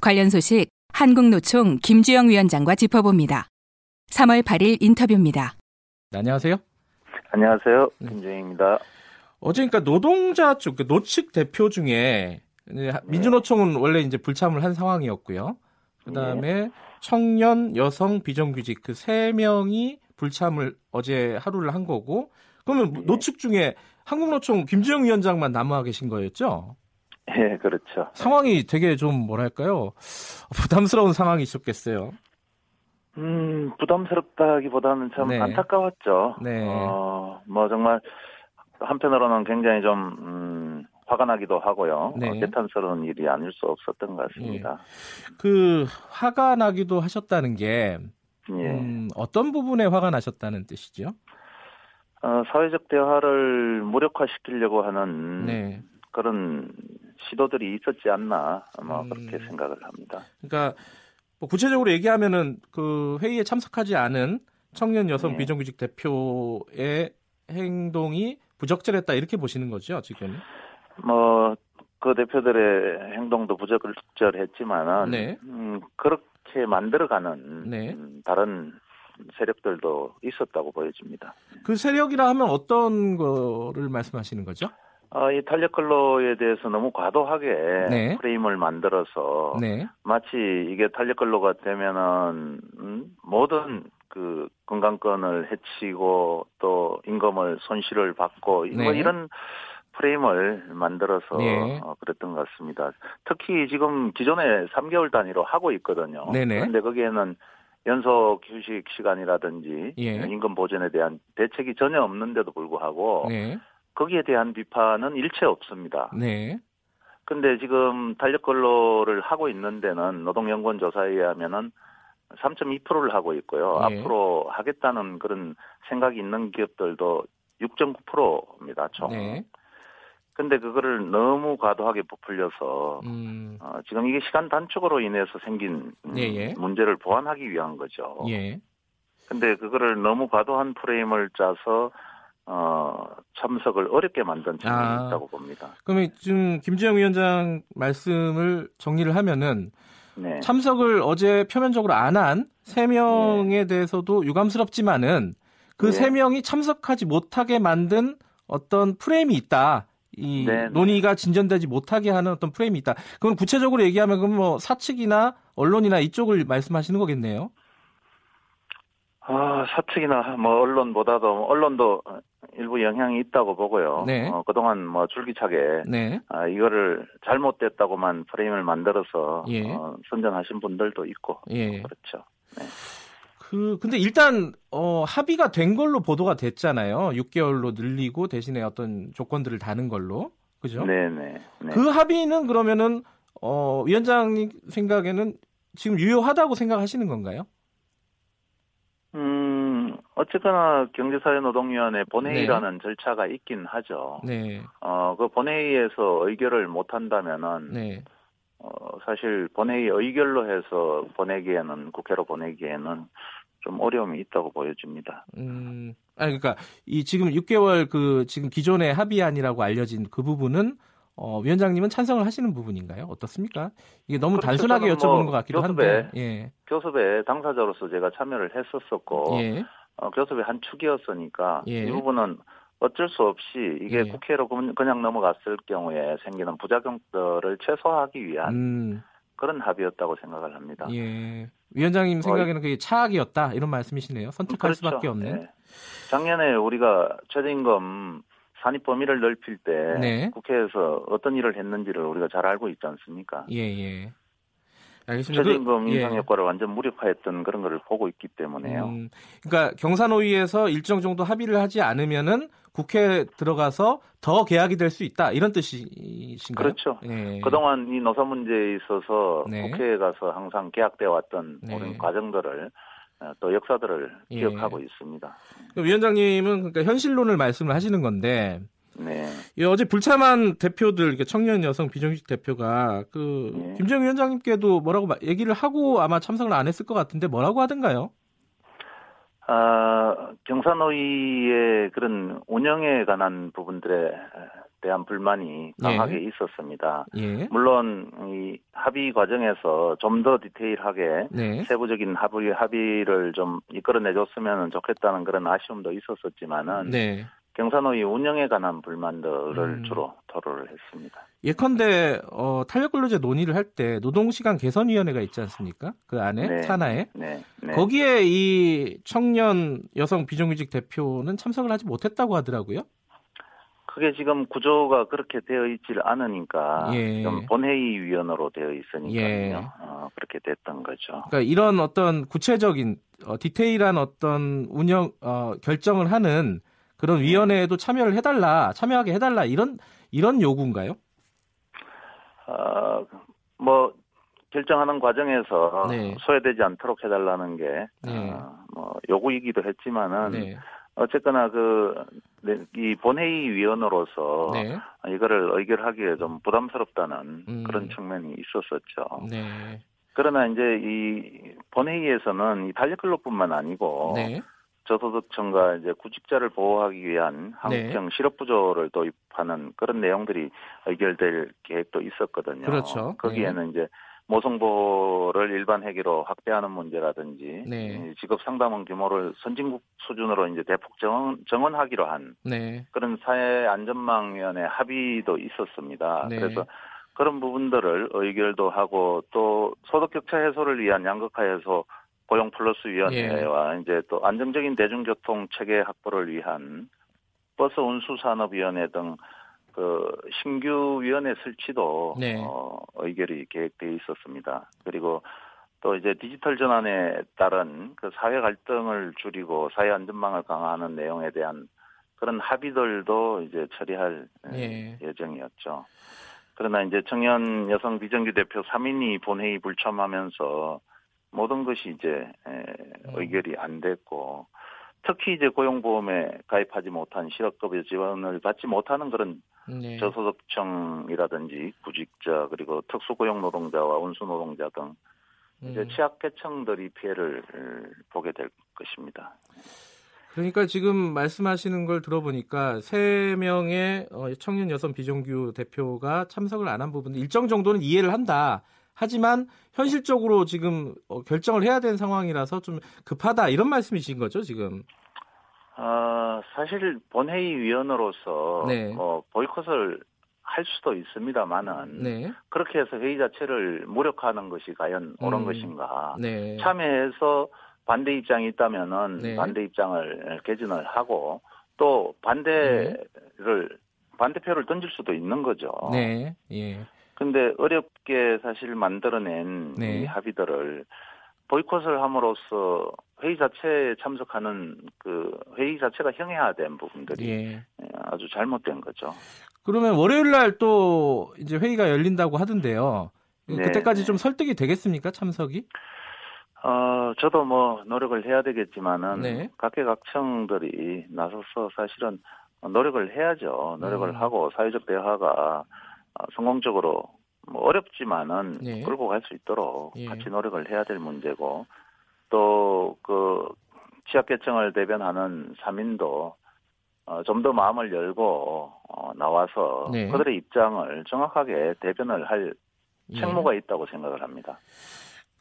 관련 소식 한국노총 김주영 위원장과 짚어봅니다. 3월 8일 인터뷰입니다. 네, 안녕하세요. 안녕하세요. 네. 김주영입니다. 어제 그러니까 노동자 쪽, 그 노측 대표 중에 민주노총은 원래 이제 불참을 한 상황이었고요. 그 다음에 청년, 여성, 비정규직 그 세 명이 불참을 어제 하루를 한 거고, 그러면 노측 중에 한국노총 김주영 위원장만 남아 계신 거였죠? 예, 그렇죠. 상황이 되게 좀 뭐랄까요? 부담스러운 상황이셨겠어요. 음, 부담스럽다기보다는 참 네. 안타까웠죠. 네. 어, 뭐 정말 한편으로는 굉장히 좀 음, 화가 나기도 하고요. 네. 어, 개탄스러운 일이 아닐 수 없었던 것 같습니다. 그 화가 나기도 하셨다는 게 예. 음, 어떤 부분에 화가 나셨다는 뜻이죠? 어, 사회적 대화를 무력화시키려고 하는 네. 그런 시도들이 있었지 않나 뭐 음. 그렇게 생각을 합니다. 그러니까 뭐 구체적으로 얘기하면은 그 회의에 참석하지 않은 청년 여성 네. 비정규직 대표의 행동이 부적절했다 이렇게 보시는 거죠 지금? 뭐그 대표들의 행동도 부적절했지만은 네. 음, 그렇게 만들어가는 네. 음, 다른 세력들도 있었다고 보여집니다. 그 세력이라 하면 어떤 거를 말씀하시는 거죠? 어, 이 탄력 근로에 대해서 너무 과도하게 네. 프레임을 만들어서 네. 마치 이게 탄력 근로가 되면은 음, 모든 그 건강권을 해치고 또 임금을 손실을 받고 네. 뭐 이런 프레임을 만들어서 네. 어, 그랬던 것 같습니다. 특히 지금 기존에 3개월 단위로 하고 있거든요. 네네. 그런데 거기에는 연속 휴식 시간이라든지 예. 임금 보전에 대한 대책이 전혀 없는데도 불구하고 네. 거기에 대한 비판은 일체 없습니다. 네. 근데 지금 탄력 근로를 하고 있는 데는 노동연구원 조사에 의하면은 3.2%를 하고 있고요. 예. 앞으로 하겠다는 그런 생각이 있는 기업들도 6.9%입니다. 총. 네. 근데 그거를 너무 과도하게 부풀려서 음. 어, 지금 이게 시간 단축으로 인해서 생긴 음, 예, 예. 문제를 보완하기 위한 거죠. 예. 근데 그거를 너무 과도한 프레임을 짜서 어, 참석을 어렵게 만든 측면이 아. 있다고 봅니다. 그러면 지금 김지영 위원장 말씀을 정리를 하면은 네. 참석을 어제 표면적으로 안 한 세 명에 대해서도 유감스럽지만은 그 네. 세 명이 참석하지 못하게 만든 어떤 프레임이 있다. 이 네, 네. 논의가 진전되지 못하게 하는 어떤 프레임이 있다. 그럼 구체적으로 얘기하면 그럼 뭐 사측이나 언론이나 이쪽을 말씀하시는 거겠네요. 아, 사측이나 뭐 언론보다도 언론도 일부 영향이 있다고 보고요. 네. 어, 그동안 뭐 줄기차게 네. 아, 이거를 잘못됐다고만 프레임을 만들어서 예. 어, 선전하신 분들도 있고 예. 그렇죠. 그 근데 일단 어 합의가 된 걸로 보도가 됐잖아요. 6개월로 늘리고 대신에 어떤 조건들을 다는 걸로. 그죠? 네네. 네. 그 합의는 그러면은 어 위원장님 생각에는 지금 유효하다고 생각하시는 건가요? 음, 어쨌거나 경제사회노동위원회 본회의라는 절차가 있긴 하죠. 네. 어, 그 본회의에서 의결을 못 한다면은 네. 어, 사실 본회의 의결로 해서 보내기에는 국회로 보내기에는 좀 어려움이 있다고 보여집니다. 음. 아니 그러니까 이 지금 6개월 그 지금 기존의 합의안이라고 알려진 그 부분은 어 위원장님은 찬성을 하시는 부분인가요? 어떻습니까? 이게 너무 그렇죠. 단순하게 저는 뭐 여쭤보는 것 같기도 교섭에 한데. 예. 교섭에 당사자로서 제가 참여를 했었었고 예. 어, 교섭의 한 축이었으니까 예. 이 부분은 어쩔 수 없이 이게 예. 국회로 그- 그냥 넘어갔을 경우에 생기는 부작용들을 최소화하기 위한 음. 그런 합의였다고 생각을 합니다. 예. 위원장님 생각에는 그게 차악이었다 이런 말씀이시네요. 선택할 그렇죠. 수밖에 없는. 네. 작년에 우리가 최저임금 산입 범위를 넓힐 때 네. 국회에서 어떤 일을 했는지를 우리가 잘 알고 있지 않습니까? 예, 예. 알겠습니다. 최저임금 그- 인상 예. 효과를 완전 무력화했던 그런 거를 보고 있기 때문에요. 음, 그러니까 경산호위에서 일정 정도 합의를 하지 않으면은 국회에 들어가서 더 계약이 될 수 있다 이런 뜻이신가요? 그렇죠. 예. 그동안 이 노사 문제에 있어서 네. 국회에 가서 항상 계약되어 왔던 네. 그런 과정들을 어, 또 역사들을 예. 기억하고 있습니다. 위원장님은 그러니까 현실론을 말씀을 하시는 건데 네. 예, 어제 불참한 대표들 청년 여성 비정규직 대표가 그 네. 김정일 위원장님께도 뭐라고 마- 얘기를 하고 아마 참석을 안 했을 것 같은데 뭐라고 하던가요? 아, 경산호위의 그런 운영에 관한 부분들에 대한 불만이 강하게 있었습니다. 예. 물론 이 합의 과정에서 좀 더 디테일하게 네. 세부적인 합의 합의를 좀 이끌어내줬으면 좋겠다는 그런 아쉬움도 있었었지만은 네. 경산호위 운영에 관한 불만들을 음. 주로 토로를 했습니다. 예컨대 어, 탄력근로제 논의를 할 때 노동시간 개선위원회가 있지 않습니까? 그 안에 네. 산하에 네, 네. 거기에 이 청년 여성 비정규직 대표는 참석을 하지 못했다고 하더라고요. 그게 지금 구조가 그렇게 되어 있질 않으니까 예. 좀 본회의 위원으로 되어 있으니까요. 예. 어, 그렇게 됐던 거죠. 그러니까 이런 어떤 구체적인 어, 디테일한 어떤 운영 어, 결정을 하는 그런 위원회에도 참여를 해달라, 참여하게 해달라 이런 이런 요구인가요? 어, 뭐 결정하는 과정에서 네. 소외되지 않도록 해달라는 게 네. 어, 뭐 요구이기도 했지만은 네, 어쨌거나 그 이 본회의 위원으로서 네, 이거를 의결하기에 좀 부담스럽다는 음. 그런 측면이 있었었죠. 네, 그러나 이제 이 본회의에서는 이 탄력근로뿐만 아니고 네, 저소득층과 이제 구직자를 보호하기 위한 한국형 실업부조를 도입하는 그런 내용들이 의결될 계획도 있었거든요. 그렇죠. 거기에는 이제 모성보호를 일반 회계로 확대하는 문제라든지 네. 이 직업 상담원 규모를 선진국 수준으로 이제 대폭 정원, 정원하기로 한 네, 그런 사회 안전망위원회 합의도 있었습니다. 네. 그래서 그런 부분들을 의결도 하고 또 소득 격차 해소를 위한 양극화 해소 고용 플러스 위원회와 예. 이제 또 안정적인 대중교통 체계 확보를 위한 버스 운수 산업 위원회 등 그 신규 위원회 설치도 네. 어, 의결이 계획돼 있었습니다. 그리고 또 이제 디지털 전환에 따른 그 사회 갈등을 줄이고 사회 안전망을 강화하는 내용에 대한 그런 합의들도 이제 처리할 예. 예정이었죠. 그러나 이제 청년 여성 비정규 대표 3인이 본회의 불참하면서 모든 것이 이제 에, 의결이 안 됐고 특히 이제 고용보험에 가입하지 못한 실업급여 지원을 받지 못하는 그런 네. 저소득층이라든지 구직자 그리고 특수고용 노동자와 운수 노동자 등 이제 음. 취약계층들이 피해를 보게 될 것입니다. 그러니까 지금 말씀하시는 걸 들어보니까 세 명의 어, 청년 여성 비정규 대표가 참석을 안 한 부분 일정 정도는 이해를 한다. 하지만 현실적으로 지금 어, 결정을 해야 되는 상황이라서 좀 급하다 이런 말씀이신 거죠 지금? 어, 사실 본회의 위원으로서 네. 뭐 보이콧을 할 수도 있습니다만은 네, 그렇게 해서 회의 자체를 무력화하는 것이 과연 옳은 음. 것인가? 네, 참여해서 반대 입장이 있다면은 네. 반대 입장을 개진을 하고 또 반대를 반대표를 던질 수도 있는 거죠. 네, 예, 근데 어렵게 사실 만들어낸 네. 이 합의들을 보이콧을 함으로써 회의 자체에 참석하는 그 회의 자체가 형해화된 부분들이 예. 아주 잘못된 거죠. 그러면 월요일 날 또 이제 회의가 열린다고 하던데요. 네. 그때까지 좀 설득이 되겠습니까 참석이? 어, 저도 뭐 노력을 해야 되겠지만은 네. 각계각층들이 나서서 사실은 노력을 해야죠. 노력을 음. 하고 사회적 대화가 어, 성공적으로 뭐 어렵지만은 네. 끌고 갈 수 있도록 예. 같이 노력을 해야 될 문제고 또 그 취약계층을 대변하는 사민도 어, 좀 더 마음을 열고 어, 나와서 네. 그들의 입장을 정확하게 대변을 할 예. 책무가 있다고 생각을 합니다.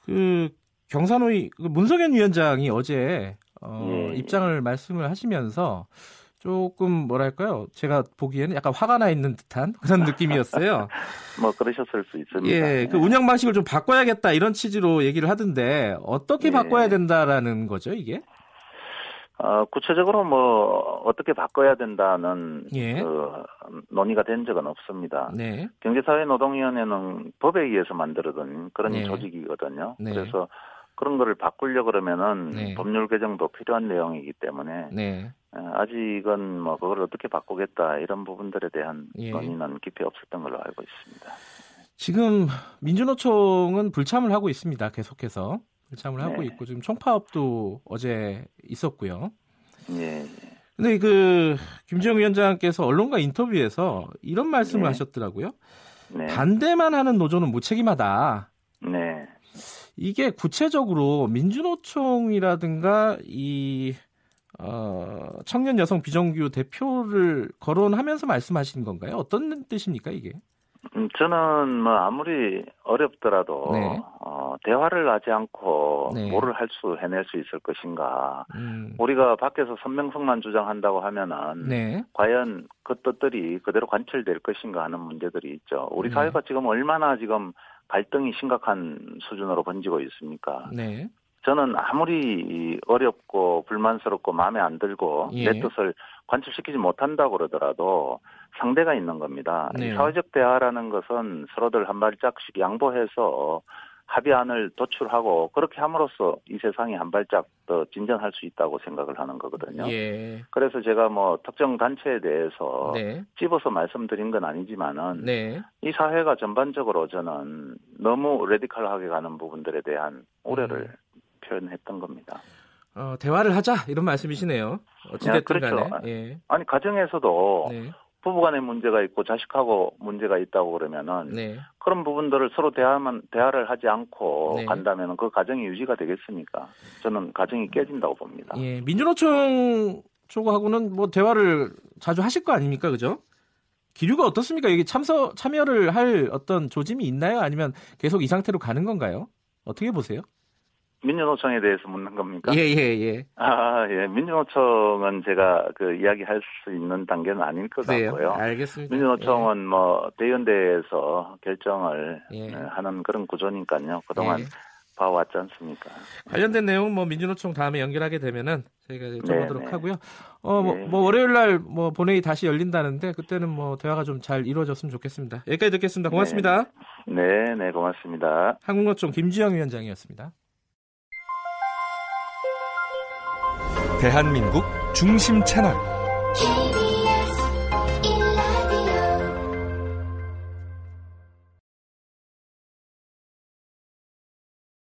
그 경산호의 그 문석현 위원장이 어제 어, 예. 입장을 말씀을 하시면서 조금 뭐랄까요? 제가 보기에는 약간 화가 나 있는 듯한 그런 느낌이었어요. 뭐 그러셨을 수 있습니다. 예, 그 운영 방식을 좀 바꿔야겠다 이런 취지로 얘기를 하던데 어떻게 예. 바꿔야 된다라는 거죠, 이게? 어, 구체적으로 뭐 어떻게 바꿔야 된다는 예. 그 논의가 된 적은 없습니다. 네, 경제사회노동위원회는 법에 의해서 만들어둔 그런 네. 조직이거든요. 네. 그래서 그런 거를 바꾸려 그러면은 네. 법률 개정도 필요한 내용이기 때문에 네, 어, 아직은 뭐 그걸 어떻게 바꾸겠다 이런 부분들에 대한 예. 논의는 깊이 없었던 걸로 알고 있습니다. 지금 민주노총은 불참을 하고 있습니다. 계속해서 불참을 하고 네. 있고 지금 총파업도 어제 있었고요. 예. 근데 그 김지영 위원장께서 언론과 인터뷰에서 이런 말씀을 네. 하셨더라고요. 네. 반대만 하는 노조는 무책임하다. 네. 이게 구체적으로 민주노총이라든가 이 어, 청년 여성 비정규 대표를 거론하면서 말씀하신 건가요? 어떤 뜻입니까 이게? 음, 저는 뭐 아무리 어렵더라도 네. 어, 대화를 하지 않고 네. 뭐를 할 수 해낼 수 있을 것인가. 음, 우리가 밖에서 선명성만 주장한다고 하면은 네, 과연 그 뜻들이 그대로 관철될 것인가 하는 문제들이 있죠. 우리 네. 사회가 지금 얼마나 지금 갈등이 심각한 수준으로 번지고 있습니까? 네, 저는 아무리 이 어렵고 불만스럽고 마음에 안 들고 예. 내 뜻을 관철시키지 못한다고 그러더라도 상대가 있는 겁니다. 이 네. 사회적 대화라는 것은 서로들 한 발짝씩 양보해서 합의안을 도출하고 그렇게 함으로써 이 세상이 한 발짝 더 진전할 수 있다고 생각을 하는 거거든요. 예, 그래서 제가 뭐 특정 단체에 대해서 네, 집어서 말씀드린 건 아니지만은 네, 이 사회가 전반적으로 저는 너무 레디컬하게 가는 부분들에 대한 우려를 음. 표현했던 겁니다. 어, 대화를 하자 이런 말씀이시네요. 어찌됐든 그렇죠. 간에. 예, 아니 가정에서도 네, 부부간에 문제가 있고 자식하고 문제가 있다고 그러면은 네. 그런 부분들을 서로 대화만 대화를 하지 않고 네. 간다면은 그 가정이 유지가 되겠습니까? 저는 가정이 깨진다고 봅니다. 예, 민주노총 쪽하고는 뭐 대화를 자주 하실 거 아닙니까, 그죠? 기류가 어떻습니까? 여기 참서 참여를 할 어떤 조짐이 있나요? 아니면 계속 이 상태로 가는 건가요? 어떻게 보세요? 민주노총에 대해서 묻는 겁니까? 예, 예, 예. 아, 예. 민주노총은 제가 그 이야기할 수 있는 단계는 아닐 것 그래요. 같고요. 알겠습니다. 민주노총은 뭐 대의원대에서 결정을 예. 예, 하는 그런 구조니까요. 그동안 예. 봐왔지 않습니까? 관련된 내용 뭐 민주노총 다음에 연결하게 되면은 저희가 여쭤보도록 네, 네. 하고요. 어, 뭐, 네. 뭐 월요일 날 뭐 본회의 다시 열린다는데 그때는 뭐 대화가 좀 잘 이루어졌으면 좋겠습니다. 여기까지 듣겠습니다. 고맙습니다. 네, 네, 고맙습니다. 한국노총 김주영 위원장이었습니다. 대한민국 중심 채널